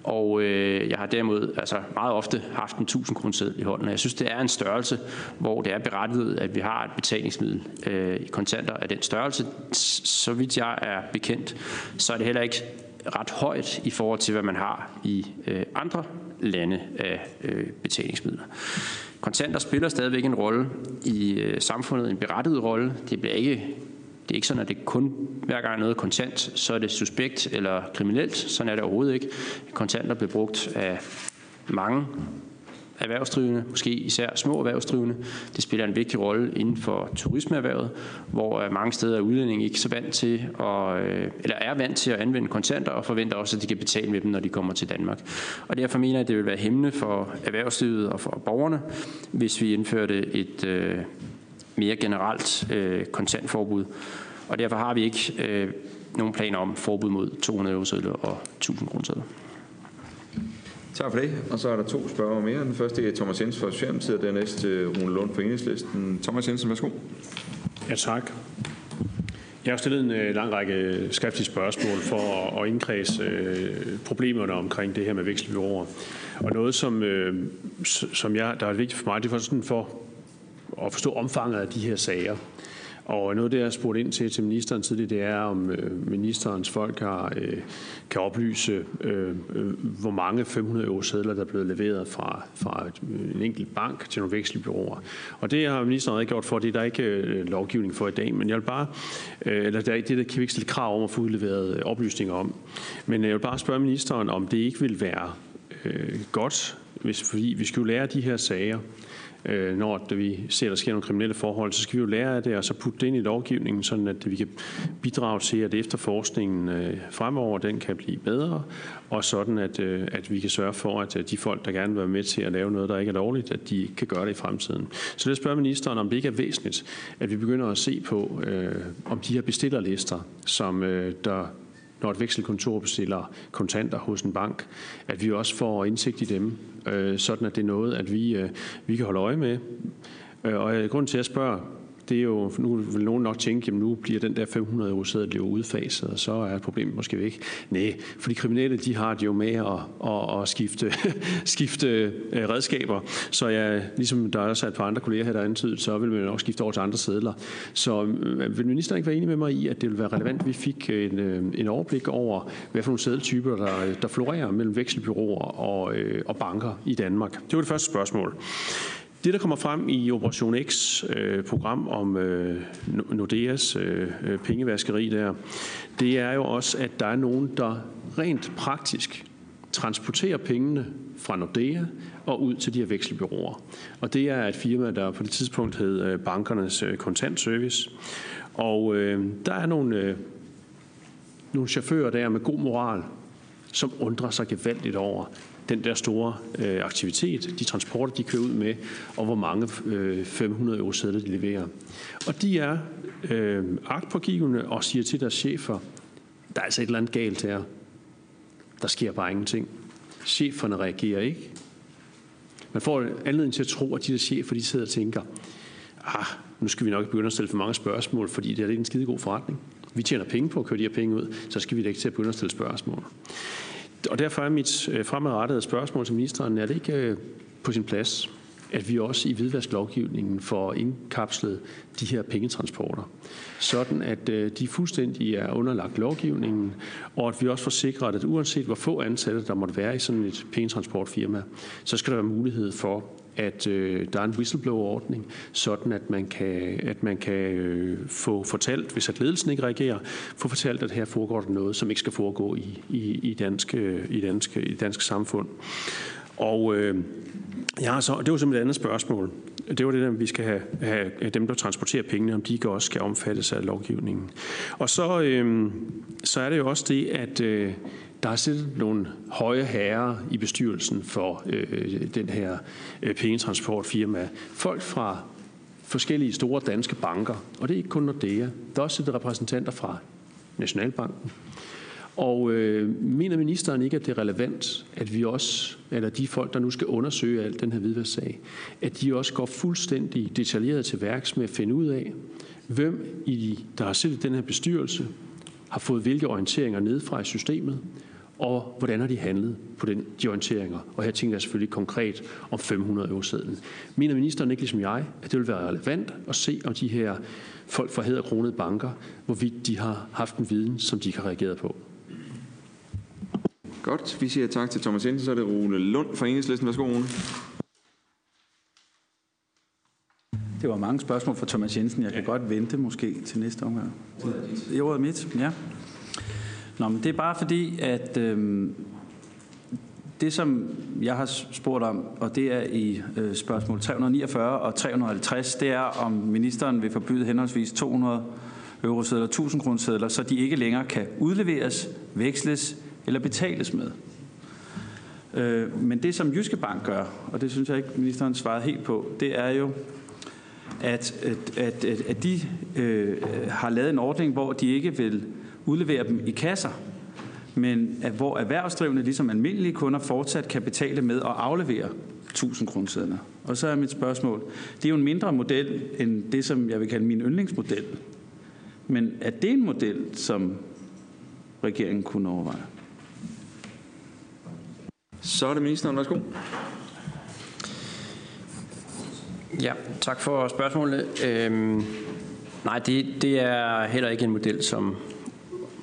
Og øh, jeg har derimod altså meget ofte haft en 1000 kroner seddel i hånden. Og jeg synes, det er en størrelse, hvor det er berettiget, at vi har et betalingsmiddel øh, i kontanter af den størrelse. Så vidt jeg er bekendt, så er det heller ikke ret højt i forhold til, hvad man har i øh, andre lande af øh, betalingsmidler. Kontanter spiller stadigvæk en rolle i øh, samfundet, en berettiget rolle. Det bliver ikke det er ikke sådan, at det kun hver gang noget kontant, så er det suspekt eller kriminelt. Sådan er det overhovedet ikke. Kontanter bliver brugt af mange erhvervsdrivende, måske især små erhvervsdrivende. Det spiller en vigtig rolle inden for turismeerhvervet, hvor øh, mange steder er udlændinge ikke så vant til, at, øh, eller er vant til at anvende kontanter og forventer også, at de kan betale med dem, når de kommer til Danmark. Og derfor mener jeg, at det vil være hæmmende for erhvervslivet og for borgerne, hvis vi indførte et øh, mere generelt øh, kontantforbud. Og derfor har vi ikke øh, nogen planer om forbud mod 200 euro og 1000 kroner Tak for det. Og så er der to spørger mere. Den første er Thomas Jensen fra Socialdemokratiet, og den næste øh, Rune Lund fra Enhedslisten. Thomas Jensen, værsgo. Ja, tak. Jeg har stillet en øh, lang række skriftlige spørgsmål for at indkredse øh, problemerne omkring det her med vekselbyråer. Og noget, som, øh, som jeg, der er vigtigt for mig, det er for, sådan for at forstå omfanget af de her sager. Og noget af det, jeg har spurgt ind til til ministeren tidligere, det er, om øh, ministerens folk har, øh, kan oplyse, øh, øh hvor mange 500 euro sædler, der er blevet leveret fra, fra en enkelt bank til nogle vekselbyråer. Og det har ministeren ikke gjort for, det er der ikke øh, lovgivning for i dag, men jeg vil bare, øh, eller der, det der kan vi ikke stille krav om at få udleveret øh, oplysninger om. Men øh, jeg vil bare spørge ministeren, om det ikke vil være øh, godt, hvis, fordi vi skal jo lære de her sager, øh, når vi ser, at der sker nogle kriminelle forhold, så skal vi jo lære af det, og så putte det ind i lovgivningen, sådan at vi kan bidrage til, at efterforskningen øh, fremover den kan blive bedre, og sådan at, øh, at vi kan sørge for, at øh, de folk, der gerne vil være med til at lave noget, der ikke er lovligt, at de kan gøre det i fremtiden. Så det spørger ministeren, om det ikke er væsentligt, at vi begynder at se på, øh, om de her bestillerlister, som øh, der når et vekselkontor bestiller kontanter hos en bank, at vi også får indsigt i dem, øh, sådan at det er noget, at vi, øh, vi kan holde øje med. Øh, og øh, grund til, at jeg spørger, det er jo, nu vil nogen nok tænke, jamen nu bliver den der 500 euro sædel jo udfaset, og så er problemet måske væk. Nej, for de kriminelle, de har det jo med at, at, at skifte, skifte øh, redskaber. Så jeg, ligesom der er også et par andre kolleger her, der antydet, så vil man nok skifte over til andre sædler. Så øh, vil ministeren ikke være enig med mig i, at det vil være relevant, at vi fik en, øh, en overblik over, hvad for nogle sædeltyper, der, der florerer mellem vekselbyråer og, og banker i Danmark? Det var det første spørgsmål. Det, der kommer frem i Operation X øh, program om øh, Nordeas øh, øh, pengevaskeri der, det er jo også, at der er nogen, der rent praktisk transporterer pengene fra Nordea og ud til de her vekselbyråer. Og det er et firma, der på det tidspunkt hed øh, Bankernes øh, Kontantservice. Og øh, der er nogle, øh, nogle chauffører der med god moral, som undrer sig gevaldigt over den der store øh, aktivitet, de transporter, de kører ud med, og hvor mange øh, 500 euro sædler de leverer. Og de er øh, agtpågivende og siger til deres chefer, der er altså et eller andet galt her. Der sker bare ingenting. Cheferne reagerer ikke. Man får anledning til at tro, at de der chefer, de sidder og tænker, ah, nu skal vi nok begynde at stille for mange spørgsmål, fordi det er en skide god forretning. Vi tjener penge på at køre de her penge ud, så skal vi da ikke til at begynde at stille spørgsmål. Og derfor er mit øh, fremadrettede spørgsmål til ministeren, er det ikke øh, på sin plads, at vi også i hvidvasklovgivningen får indkapslet de her pengetransporter, sådan at øh, de fuldstændig er underlagt lovgivningen, og at vi også får sikret, at uanset hvor få ansatte der måtte være i sådan et pengetransportfirma, så skal der være mulighed for, at øh, der er en whistleblower-ordning, sådan at man kan, at man kan øh, få fortalt, hvis at ledelsen ikke reagerer, få fortalt, at her foregår der noget, som ikke skal foregå i, i, i, dansk, øh, i, dansk, i dansk samfund. Og øh, ja, så, det var simpelthen et andet spørgsmål. Det var det, der, vi skal have, have dem, der transporterer pengene, om de ikke også skal omfattes af lovgivningen. Og så, øh, så er det jo også det, at øh, der er siddet nogle høje herrer i bestyrelsen for øh, den her øh, pengetransportfirma. Folk fra forskellige store danske banker, og det er ikke kun Nordea. Der er også siddet repræsentanter fra Nationalbanken, og øh, mener ministeren ikke, at det er relevant, at vi også, eller de folk, der nu skal undersøge alt den her hvidværssag, at de også går fuldstændig detaljeret til værks med at finde ud af, hvem i, der har siddet i den her bestyrelse, har fået hvilke orienteringer ned fra i systemet, og hvordan har de handlet på den, de orienteringer? Og her tænker jeg selvfølgelig konkret om 500 euro sedlen. Mener ministeren ikke ligesom jeg, at det vil være relevant at se om de her folk fra hæderkronede banker, hvorvidt de har haft en viden, som de ikke har reageret på? Godt, vi siger tak til Thomas Jensen, så er det Rune Lund fra Enhedslisten. Værsgo, Rune. Det var mange spørgsmål fra Thomas Jensen. Jeg kan ja. godt vente måske til næste omgang. Det er mit, ja. Nå, men det er bare fordi, at øh, det som jeg har spurgt om, og det er i øh, spørgsmål 349 og 350, det er om ministeren vil forbyde henholdsvis 200 eurosedler og 1000 kronesedler, så de ikke længere kan udleveres, veksles eller betales med. Øh, men det, som Jyske Bank gør, og det synes jeg ikke, ministeren svarede helt på, det er jo, at, at, at, at de øh, har lavet en ordning, hvor de ikke vil udlevere dem i kasser, men at, hvor erhvervsdrivende, ligesom almindelige kunder, fortsat kan betale med at aflevere 1000 kroner. Og så er mit spørgsmål, det er jo en mindre model end det, som jeg vil kalde min yndlingsmodel. Men er det en model, som regeringen kunne overveje? Så er det ministeren. Værsgo. Ja, tak for spørgsmålet. Øhm, nej, det, det er heller ikke en model, som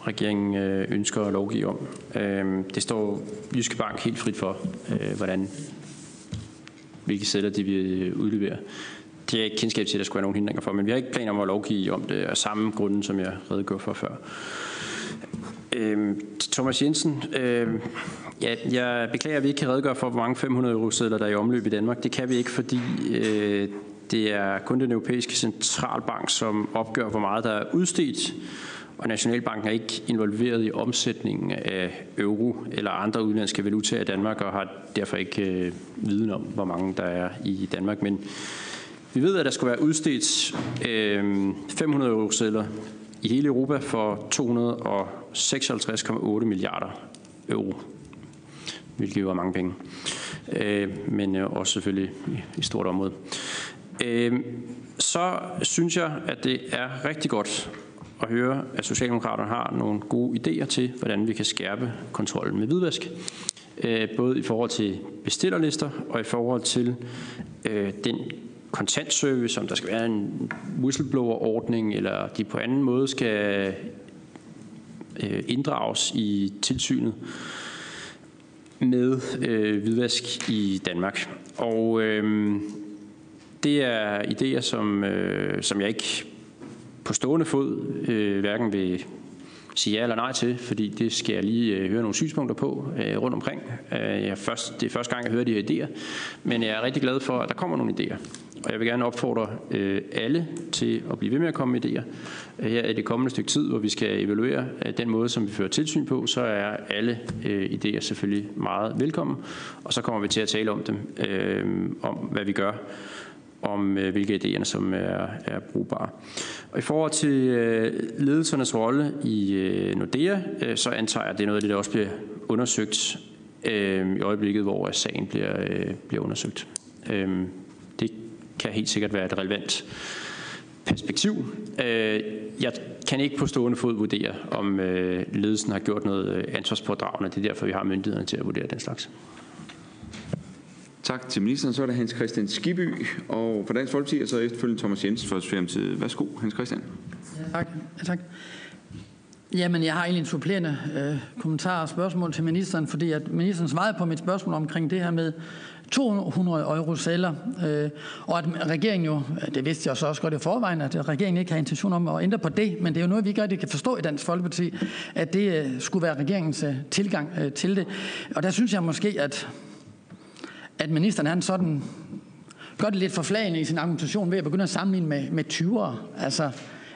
regeringen øh, ønsker at lovgive om. Øhm, det står Jyske Bank helt frit for, øh, hvordan hvilke sætter de vil udlevere. Det er ikke kendskab til, at der skulle være nogen hindringer for, men vi har ikke planer om at lovgive om det af samme grunde, som jeg redegjorde for før. Øhm, Thomas Jensen, øh, ja, jeg beklager, at vi ikke kan redegøre for, hvor mange 500 euro sædler der er i omløb i Danmark. Det kan vi ikke, fordi øh, det er kun den europæiske centralbank, som opgør, hvor meget der er udstedt, og Nationalbanken er ikke involveret i omsætningen af euro eller andre udenlandske valutaer i Danmark, og har derfor ikke øh, viden om, hvor mange der er i Danmark. Men vi ved, at der skulle være udstedt øh, 500 eurosedler i hele Europa for 256,8 milliarder euro, hvilket jo er mange penge, øh, men øh, også selvfølgelig i stort område. Øh, så synes jeg, at det er rigtig godt at høre, at Socialdemokraterne har nogle gode idéer til, hvordan vi kan skærpe kontrollen med hvidvask. Øh, både i forhold til bestillerlister og i forhold til øh, den kontantservice, om der skal være en whistleblower-ordning, eller de på anden måde skal øh, inddrages i tilsynet med øh, hvidvask i Danmark. Og øh, det er idéer, som, øh, som jeg ikke på stående fod øh, hverken vil sige ja eller nej til, fordi det skal jeg lige øh, høre nogle synspunkter på øh, rundt omkring. Øh, jeg først, det er første gang, jeg hører de her idéer, men jeg er rigtig glad for, at der kommer nogle idéer. Og jeg vil gerne opfordre øh, alle til at blive ved med at komme med idéer. Øh, her i det kommende stykke tid, hvor vi skal evaluere øh, den måde, som vi fører tilsyn på, så er alle øh, idéer selvfølgelig meget velkommen. Og så kommer vi til at tale om dem, øh, om hvad vi gør om øh, hvilke idéer, som er, er brugbare. Og i forhold til øh, ledelsernes rolle i øh, Nordea, øh, så antager jeg, at det er noget af det, der også bliver undersøgt øh, i øjeblikket, hvor øh, sagen bliver, øh, bliver undersøgt. Øh, det kan helt sikkert være et relevant perspektiv. Øh, jeg kan ikke på stående fod vurdere, om øh, ledelsen har gjort noget øh, ansvarspådragende. Det er derfor, vi har myndighederne til at vurdere den slags. Tak til ministeren. Så er det Hans Christian Skiby, og for Dansk Folkeparti er så efterfølgende Thomas Jensen for Socialdemokratiet. Værsgo, Hans Christian. Ja, tak. Ja, tak. Jamen, jeg har egentlig en supplerende øh, kommentar og spørgsmål til ministeren, fordi at ministeren svarede på mit spørgsmål omkring det her med 200 euro celler, øh, og at regeringen jo, øh, det vidste jeg så også godt i forvejen, at regeringen ikke har intention om at ændre på det, men det er jo noget, vi ikke rigtig kan forstå i Dansk Folkeparti, at det øh, skulle være regeringens øh, tilgang øh, til det. Og der synes jeg måske, at at ministeren han sådan gør det lidt forflagende i sin argumentation ved at begynde at sammenligne med, med 20'ere. Altså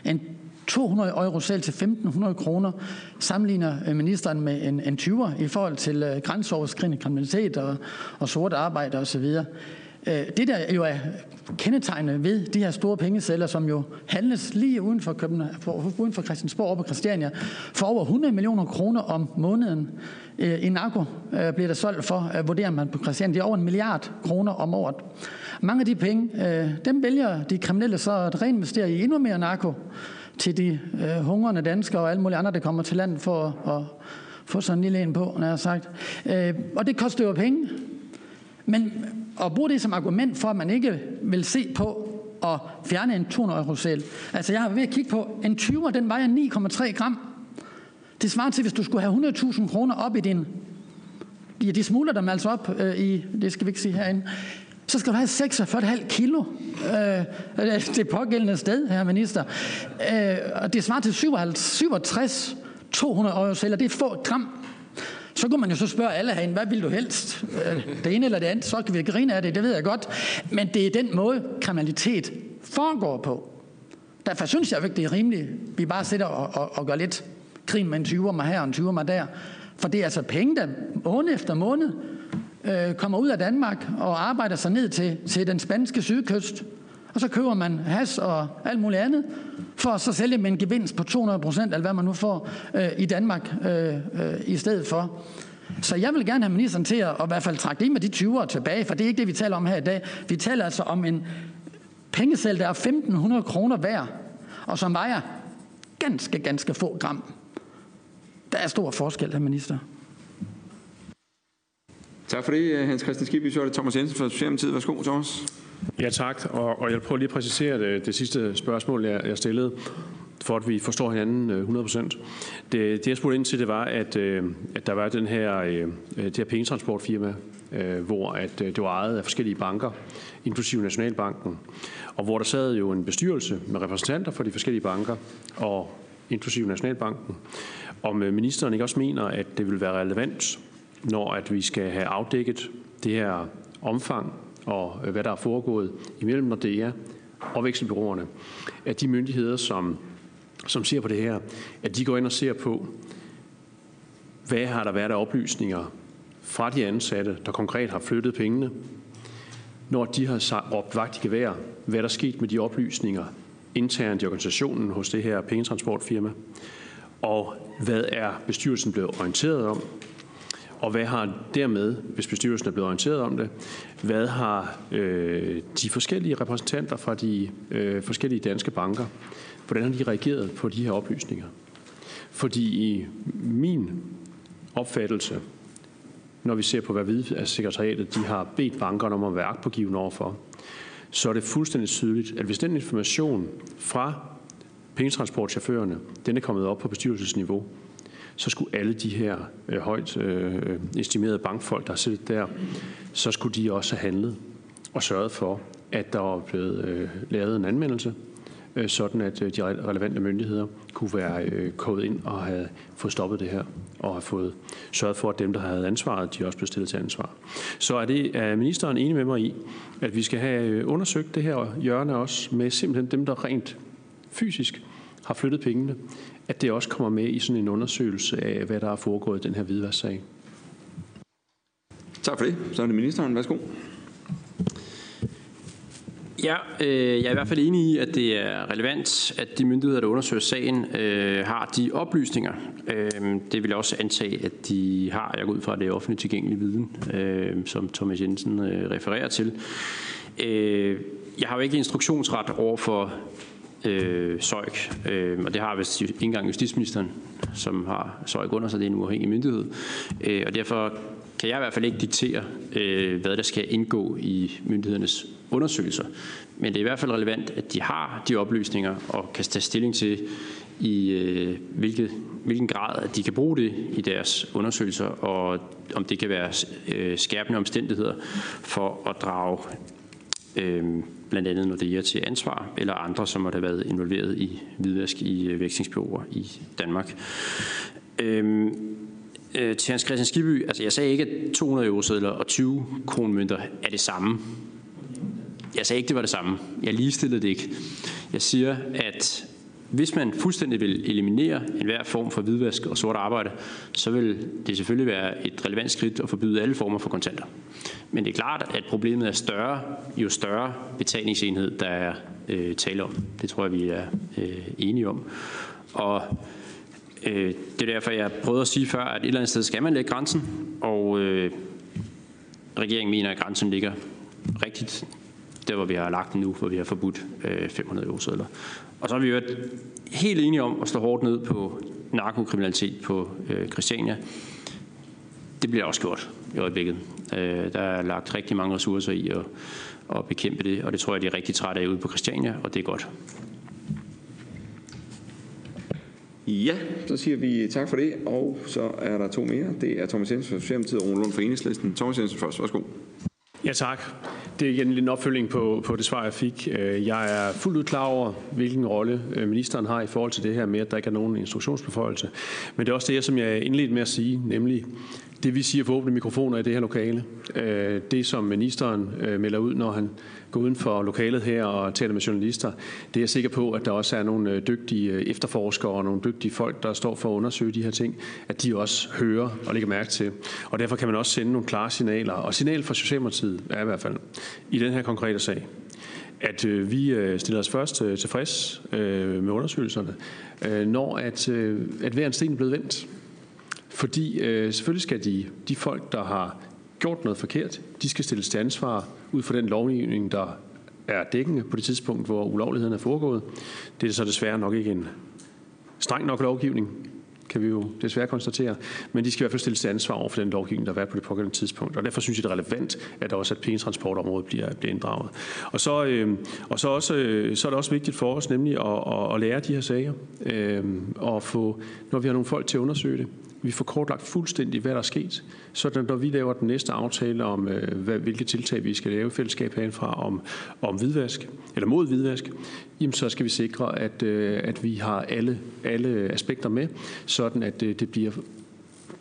en 200 euro selv til 1.500 kroner sammenligner øh, ministeren med en, en 20'er i forhold til øh, grænseoverskridende kriminalitet og, og sort arbejde osv. Uh, øh, det der jo er kendetegnet ved de her store pengesedler, som jo handles lige uden for, København, for, uden for Christiansborg og på Christiania, for over 100 millioner kroner om måneden. Øh, I narko øh, bliver der solgt for, øh, vurderer man på Christian. det er over en milliard kroner om året. Mange af de penge, dem vælger de kriminelle så at reinvestere i endnu mere narko til de hungrende danskere og alle mulige andre, der kommer til landet for at få sådan en lille en på, når jeg har sagt. Og det koster jo penge. Men at bruge det som argument for, at man ikke vil se på at fjerne en 200 euro selv. Altså jeg har ved at kigge på, en 20'er, den vejer 9,3 gram. Det svarer til, hvis du skulle have 100.000 kroner op i din... Ja, de smuler dem altså op øh, i, det skal vi ikke sige herinde, så skal du have 46,5 kilo øh, øh, det pågældende sted, her minister. Øh, og det svarer til 67 200 euro celler. Det er få gram. Så kunne man jo så spørge alle herinde, hvad vil du helst? Øh, det ene eller det andet, så kan vi grine af det, det ved jeg godt. Men det er den måde, kriminalitet foregår på. Derfor synes jeg ikke, det er rimeligt, vi bare sidder og, og, og gør lidt krig med en 20'er mig her og en 20'er mig der. For det er altså penge, der måned efter måned øh, kommer ud af Danmark og arbejder sig ned til, til den spanske sydkyst. Og så køber man has og alt muligt andet, for at så sælge med en gevinst på 200 procent, eller hvad man nu får øh, i Danmark øh, øh, i stedet for. Så jeg vil gerne have ministeren til at, at i hvert fald trække det med de 20 tilbage, for det er ikke det, vi taler om her i dag. Vi taler altså om en pengesæl, der er 1.500 kroner værd, og som vejer ganske, ganske få gram. Der er stor forskel, her minister. Tak for det, Hans Christian Skibby. Så er det Thomas Jensen fra Socialdemokratiet. Værsgo, Thomas. Ja, tak. Og, og jeg vil prøve lige at præcisere det, det sidste spørgsmål, jeg, jeg stillede, for at vi forstår hinanden 100%. Det, det jeg spurgte ind til, det var, at, at der var den her, det her pengetransportfirma, hvor at det var ejet af forskellige banker, inklusive Nationalbanken, og hvor der sad jo en bestyrelse med repræsentanter for de forskellige banker, og inklusive Nationalbanken, om øh, ministeren ikke også mener, at det vil være relevant, når at vi skal have afdækket det her omfang og øh, hvad der er foregået imellem Nordea og vekselbyråerne, at de myndigheder, som, som ser på det her, at de går ind og ser på, hvad har der været af oplysninger fra de ansatte, der konkret har flyttet pengene, når de har råbt vagt i gevær, hvad der er sket med de oplysninger internt i organisationen hos det her pengetransportfirma, og hvad er bestyrelsen blevet orienteret om, og hvad har dermed, hvis bestyrelsen er blevet orienteret om det, hvad har øh, de forskellige repræsentanter fra de øh, forskellige danske banker, hvordan har de reageret på de her oplysninger? Fordi i min opfattelse, når vi ser på, hvad altså sekretariatet de har bedt bankerne om at være agtpågivende overfor, så er det fuldstændig tydeligt, at hvis den information fra pengetransportchaufførerne, den er kommet op på bestyrelsesniveau, så skulle alle de her øh, højt øh, estimerede bankfolk, der sidder der, så skulle de også have handlet og sørget for, at der var blevet øh, lavet en anmeldelse øh, sådan at øh, de relevante myndigheder kunne være øh, kommet ind og have fået stoppet det her, og have fået sørget for, at dem, der havde ansvaret, de også blev stillet til ansvar. Så er, det, er ministeren enig med mig i, at vi skal have øh, undersøgt det her hjørne også med simpelthen dem, der rent fysisk har flyttet pengene, at det også kommer med i sådan en undersøgelse af, hvad der er foregået i den her hvidværssag. Tak for det. Så er det ministeren. Værsgo. Ja, øh, jeg er i hvert fald enig i, at det er relevant, at de myndigheder, der undersøger sagen, øh, har de oplysninger. Øh, det vil jeg også antage, at de har. Jeg går ud fra, at det er offentligt tilgængelig viden, øh, som Thomas Jensen øh, refererer til. Øh, jeg har jo ikke instruktionsret over for øh, Søjk, øh, og det har vist ikke engang justitsministeren, som har Søjk under sig, det er en uafhængig myndighed. Øh, og derfor kan jeg i hvert fald ikke diktere, øh, hvad der skal indgå i myndighedernes undersøgelser. Men det er i hvert fald relevant, at de har de oplysninger og kan tage stilling til, i øh, hvilket, hvilken grad at de kan bruge det i deres undersøgelser, og om det kan være øh, skærpende omstændigheder for at drage øh, blandt andet Nordea til ansvar, eller andre, som har været involveret i hvidvask i øh, vækstingsbyråer i Danmark. Øhm, øh, til Hans Christian Skiby, altså jeg sagde ikke, at 200 eurosedler og 20 kronmønter er det samme. Jeg sagde ikke, det var det samme. Jeg ligestillede det ikke. Jeg siger, at hvis man fuldstændig vil eliminere enhver form for hvidvask og sort arbejde, så vil det selvfølgelig være et relevant skridt at forbyde alle former for kontanter. Men det er klart, at problemet er større, jo større betalingsenhed, der er øh, tale om. Det tror jeg, vi er øh, enige om. Og øh, det er derfor, jeg prøvede at sige før, at et eller andet sted skal man lægge grænsen, og øh, regeringen mener, at grænsen ligger rigtigt der, hvor vi har lagt den nu, hvor vi har forbudt øh, 500 eurosedler. Og så er vi jo helt enige om at slå hårdt ned på narkokriminalitet på øh, Christiania. Det bliver også gjort i øjeblikket. Øh, der er lagt rigtig mange ressourcer i at, at bekæmpe det, og det tror jeg, de er rigtig trætte af ude på Christiania, og det er godt. Ja, så siger vi tak for det, og så er der to mere. Det er Thomas Jensen fra Socialdemokratiet og Rune Lund fra Enhedslisten. Thomas Jensen først, værsgo. Ja, tak. Det er igen en opfølging på, på det svar, jeg fik. Øh, jeg er fuldt ud klar over, hvilken rolle øh, ministeren har i forhold til det her med, at der ikke er nogen instruktionsbeføjelse. Men det er også det, som jeg indledte med at sige, nemlig det vi siger for åbne mikrofoner i det her lokale. Øh, det, som ministeren øh, melder ud, når han går uden for lokalet her og taler med journalister. Det er jeg sikker på, at der også er nogle øh, dygtige øh, efterforskere og nogle dygtige folk, der står for at undersøge de her ting, at de også hører og lægger mærke til. Og derfor kan man også sende nogle klare signaler. Og signal fra Socialdemokratiet er i hvert fald i den her konkrete sag at øh, vi stiller os først tilfreds med undersøgelserne, når at, at hver en sten er blevet vendt. Fordi øh, selvfølgelig skal de, de folk, der har gjort noget forkert, de skal stilles til ansvar ud fra den lovgivning, der er dækkende på det tidspunkt, hvor ulovligheden er foregået. Det er så desværre nok ikke en streng nok lovgivning, kan vi jo desværre konstatere. Men de skal i hvert fald stilles til ansvar over for den lovgivning, der har været på det pågældende tidspunkt. Og derfor synes jeg, det er relevant, at også at pengetransportområdet bliver, bliver inddraget. Og så, øh, og så, også, øh, så er det også vigtigt for os nemlig at, at, at lære de her sager. Øh, og få, når vi har nogle folk til at undersøge det, vi får kortlagt fuldstændig, hvad der er sket, så når vi laver den næste aftale om, øh, hvad, hvilke tiltag vi skal lave i fællesskab herindfra om, om hvidvask, eller mod hvidvask, jamen så skal vi sikre, at, øh, at vi har alle, alle aspekter med, sådan at øh, det bliver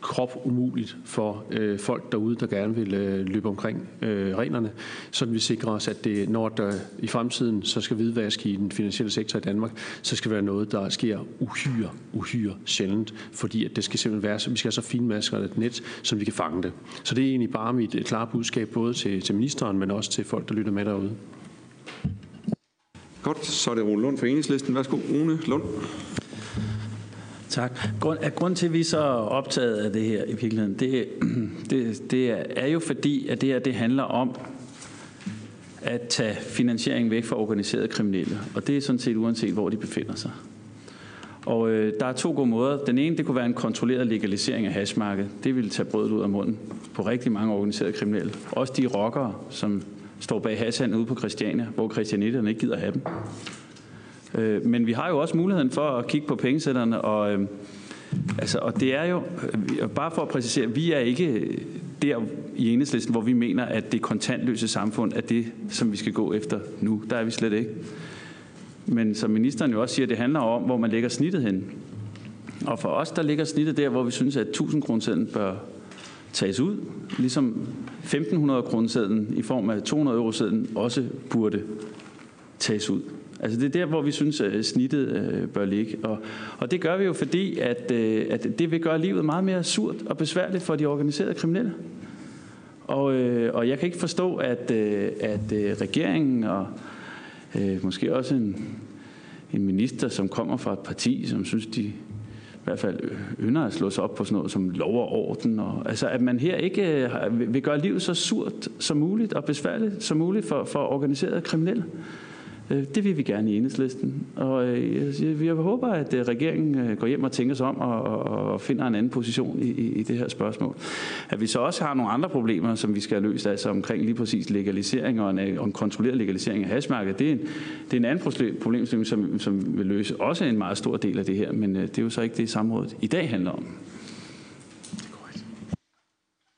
krop umuligt for øh, folk derude, der gerne vil øh, løbe omkring øh, reglerne, så vi sikrer os, at det, når der i fremtiden så skal hvidvask i den finansielle sektor i Danmark, så skal være noget, der sker uhyre, uhyre sjældent, fordi at det skal simpelthen være, så vi skal have så finmasker et net, som vi kan fange det. Så det er egentlig bare mit øh, klare budskab, både til, til ministeren, men også til folk, der lytter med derude. Godt, så er det Rune Lund fra Enhedslisten. Værsgo, Rune Lund. Tak. Grund, at grund til, at vi så er optaget af det her i virkeligheden, det, det, det er jo fordi, at det her det handler om at tage finansiering væk fra organiserede kriminelle. Og det er sådan set uanset, hvor de befinder sig. Og øh, der er to gode måder. Den ene, det kunne være en kontrolleret legalisering af hashmarkedet. Det ville tage brødet ud af munden på rigtig mange organiserede kriminelle. Også de rockere, som står bag hashhandel ude på Christiania, hvor christianitterne ikke gider have dem. Øh, men vi har jo også muligheden for at kigge på pengesætterne, og, øh, altså, og det er jo, øh, bare for at præcisere, vi er ikke der i enhedslisten, hvor vi mener, at det kontantløse samfund er det, som vi skal gå efter nu. Der er vi slet ikke. Men som ministeren jo også siger, det handler om, hvor man lægger snittet hen. Og for os, der ligger snittet der, hvor vi synes, at 1000 kronersedlen bør tages ud, ligesom 1500 kronersedlen i form af 200 euro også burde tages ud. Altså det er der, hvor vi synes, at snittet øh, bør ligge. Og, og det gør vi jo, fordi at, øh, at det vil gøre livet meget mere surt og besværligt for de organiserede kriminelle. Og, øh, og jeg kan ikke forstå, at, øh, at øh, regeringen og øh, måske også en, en minister, som kommer fra et parti, som synes, de i hvert fald ynder at slå sig op på sådan noget som lov og orden. Og, altså, at man her ikke øh, vil gøre livet så surt som muligt og besværligt som muligt for, for organiserede kriminelle. Øh, det vil vi gerne i enhedslisten. Og øh, jeg håber, at øh, regeringen øh, går hjem og tænker sig om og, og finder en anden position i, i det her spørgsmål. At vi så også har nogle andre problemer, som vi skal have løst, altså omkring lige præcis legalisering og en, en kontrolleret legalisering af hashmarkedet. Det er en, det er en anden problemstilling, som, som vil løse også en meget stor del af det her, men det er jo så ikke det, samrådet i dag handler om.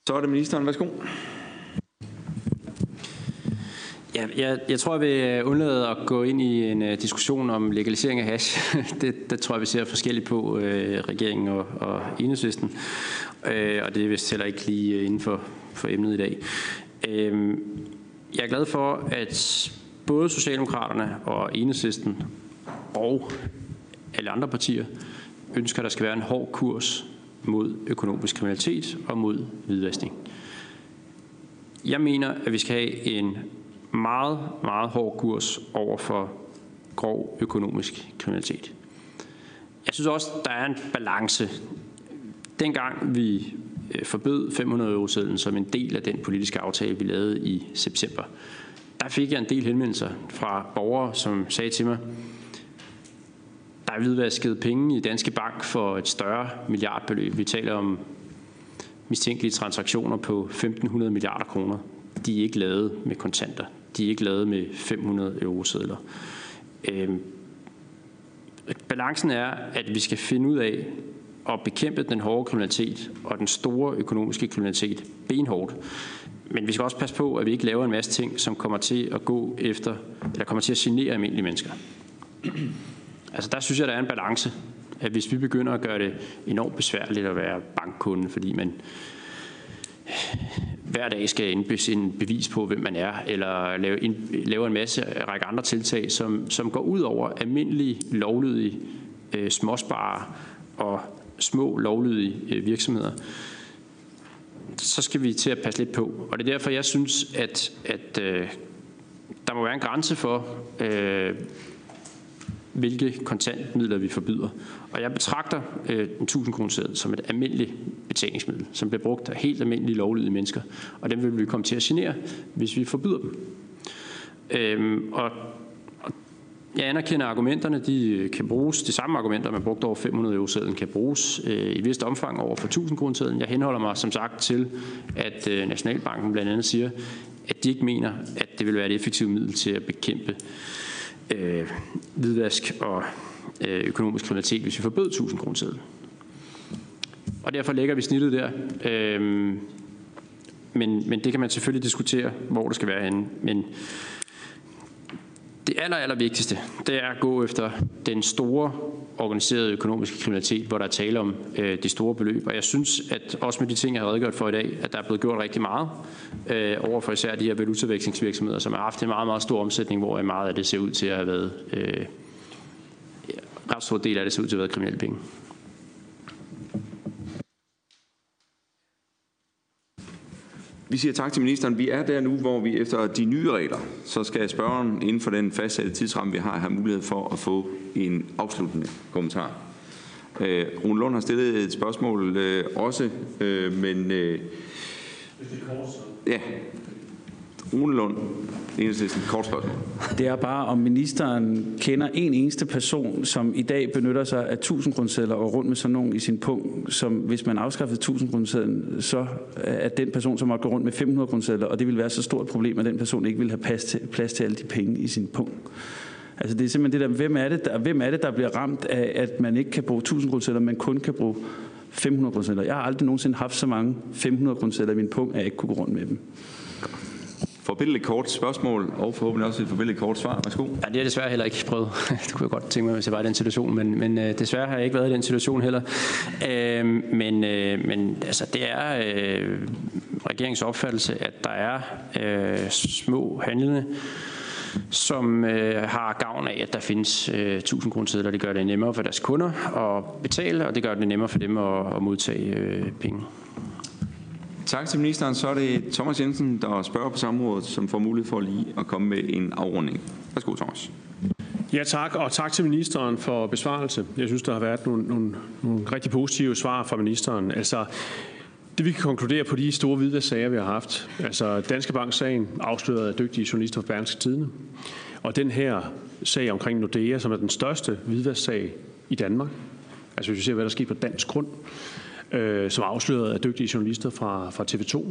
Så er det ministeren. Værsgo. Ja, jeg, jeg tror, jeg vil øh, undlade at gå ind i en uh, diskussion om legalisering af hash. det, det tror jeg, vi ser forskelligt på, uh, regeringen og, og enhedslisten. Uh, og det er vist heller ikke lige inden for, for emnet i dag. Uh, jeg er glad for, at både Socialdemokraterne og enhedslisten og alle andre partier ønsker, at der skal være en hård kurs mod økonomisk kriminalitet og mod hvidvaskning. Jeg mener, at vi skal have en meget, meget hård kurs over for grov økonomisk kriminalitet. Jeg synes også, der er en balance. Dengang vi øh, forbød 500 euro sedlen som en del af den politiske aftale, vi lavede i september, der fik jeg en del henvendelser fra borgere, som sagde til mig, der er hvidvasket penge i Danske Bank for et større milliardbeløb. Vi taler om mistænkelige transaktioner på 1.500 milliarder kroner. De er ikke lavet med kontanter. De er ikke lavet med 500 eurosedler. Øhm, balancen er, at vi skal finde ud af at bekæmpe den hårde kriminalitet og den store økonomiske kriminalitet benhårdt. Men vi skal også passe på, at vi ikke laver en masse ting, som kommer til at gå efter, eller kommer til at genere almindelige mennesker. Altså der synes jeg, der er en balance, at hvis vi begynder at gøre det enormt besværligt at være bankkunde, fordi man hver dag skal indbesinde bevis på, hvem man er, eller lave, ind, lave en masse række andre tiltag, som, som går ud over almindelige lovlydige øh, småsparere og små lovlydige øh, virksomheder, så skal vi til at passe lidt på. Og det er derfor, jeg synes, at, at øh, der må være en grænse for, øh, hvilke kontantmidler vi forbyder. Og jeg betragter øh, en 1000 kroner som et almindeligt betalingsmiddel, som bliver brugt af helt almindelige lovlydige mennesker. Og dem vil vi komme til at genere, hvis vi forbyder dem. Øhm, og, og jeg anerkender, argumenterne de øh, kan bruges. De samme argumenter, man brugte over 500 euro sedlen, kan bruges øh, i et vist omfang over for 1000 kroner sedlen. Jeg henholder mig som sagt til, at øh, Nationalbanken blandt andet siger, at de ikke mener, at det vil være et effektivt middel til at bekæmpe øh, Øh, hvidvask og øh, økonomisk kriminalitet, hvis vi forbød 1000 kroner seddel. Og derfor lægger vi snittet der. Øh, men, men det kan man selvfølgelig diskutere, hvor det skal være henne. Men det aller, aller vigtigste, det er at gå efter den store organiserede økonomiske kriminalitet, hvor der er tale om øh, de store beløb. Og jeg synes, at også med de ting, jeg har redegjort for i dag, at der er blevet gjort rigtig meget øh, over for især de her valutavekslingsvirksomheder, som har haft en meget, meget stor omsætning, hvor meget af det ser ud til at have været, øh, ret stor del af det ser ud til at have været kriminelle penge. Vi siger tak til ministeren. Vi er der nu, hvor vi efter de nye regler, så skal spørgeren inden for den fastsatte tidsramme, vi har, have mulighed for at få en afsluttende kommentar. Øh, Rune Lund har stillet et spørgsmål øh, også, øh, men... Øh, ja, Rune Lund, Enhedslisten, kort spørgsmål. Det er bare, om ministeren kender en eneste person, som i dag benytter sig af 1000 grundsedler og rundt med sådan nogen i sin punkt, som hvis man afskaffede 1000 grundsedlen, så er den person, som måtte gå rundt med 500 grundsedler, og det vil være så stort et problem, at den person ikke vil have plads til, plads til alle de penge i sin punkt. Altså det er simpelthen det der, hvem er det, der, hvem er det, der bliver ramt af, at man ikke kan bruge 1000 grundsedler, men kun kan bruge 500 grundsedler. Jeg har aldrig nogensinde haft så mange 500 grundsedler i min punkt, at jeg ikke kunne gå rundt med dem. Forbindeligt kort spørgsmål, og forhåbentlig også et forbindeligt kort svar. Værsgo. Ja, det har jeg desværre heller ikke prøvet. Det kunne jeg godt tænke mig, hvis jeg var i den situation, men, men øh, desværre har jeg ikke været i den situation heller. Øh, men, øh, men altså, det er øh, regeringens opfattelse, at der er øh, små handlende, som øh, har gavn af, at der findes øh, 1000 kroner sedler. Det gør det nemmere for deres kunder at betale, og det gør det nemmere for dem at, at modtage øh, penge. Tak til ministeren. Så er det Thomas Jensen, der spørger på samrådet, som får mulighed for lige at komme med en afrunding. Værsgo, Thomas. Ja, tak, og tak til ministeren for besvarelse. Jeg synes, der har været nogle, nogle, nogle rigtig positive svar fra ministeren. Altså, det vi kan konkludere på de store hvide sager, vi har haft, altså Danske Bank-sagen afsløret af dygtige journalister fra Berlingske Tidene, og den her sag omkring Nordea, som er den største hvidvasksag i Danmark, altså hvis vi ser, hvad der sker på dansk grund, øh, som er afsløret af dygtige journalister fra, fra TV2,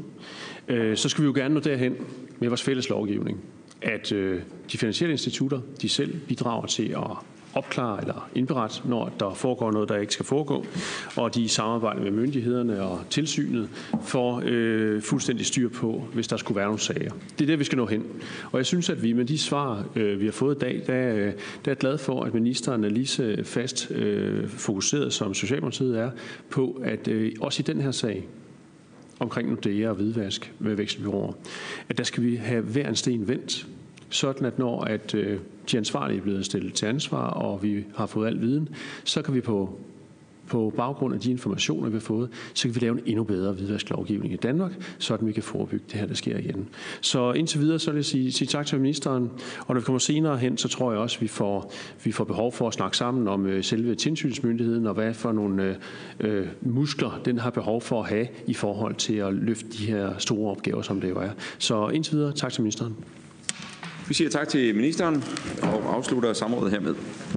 øh, så skal vi jo gerne nå derhen med vores fælles lovgivning, at øh, de finansielle institutter, de selv bidrager til at opklare eller indberette, når der foregår noget, der ikke skal foregå, og de samarbejder med myndighederne og tilsynet for øh, fuldstændig styr på, hvis der skulle være nogle sager. Det er det, vi skal nå hen. Og jeg synes, at vi med de svar, øh, vi har fået i dag, der, øh, der er jeg glad for, at ministeren er lige så fast øh, fokuseret, som Socialdemokratiet er, på, at øh, også i den her sag, omkring Nordea og hvidvask med vækstbyråer, at der skal vi have hver en sten vendt, sådan at når at øh, de ansvarlige er blevet stillet til ansvar, og vi har fået al viden, så kan vi på på baggrund af de informationer, vi har fået, så kan vi lave en endnu bedre hvidvasklovgivning i Danmark, sådan vi kan forebygge det her, der sker igen. Så indtil videre, så vil jeg sige, sige tak til ministeren, og når vi kommer senere hen, så tror jeg også, at vi får, vi får behov for at snakke sammen om øh, selve tilsynsmyndigheden, og hvad for nogle øh, øh, muskler den har behov for at have i forhold til at løfte de her store opgaver, som det jo er. Så indtil videre, tak til ministeren. Vi siger tak til ministeren og afslutter samrådet hermed.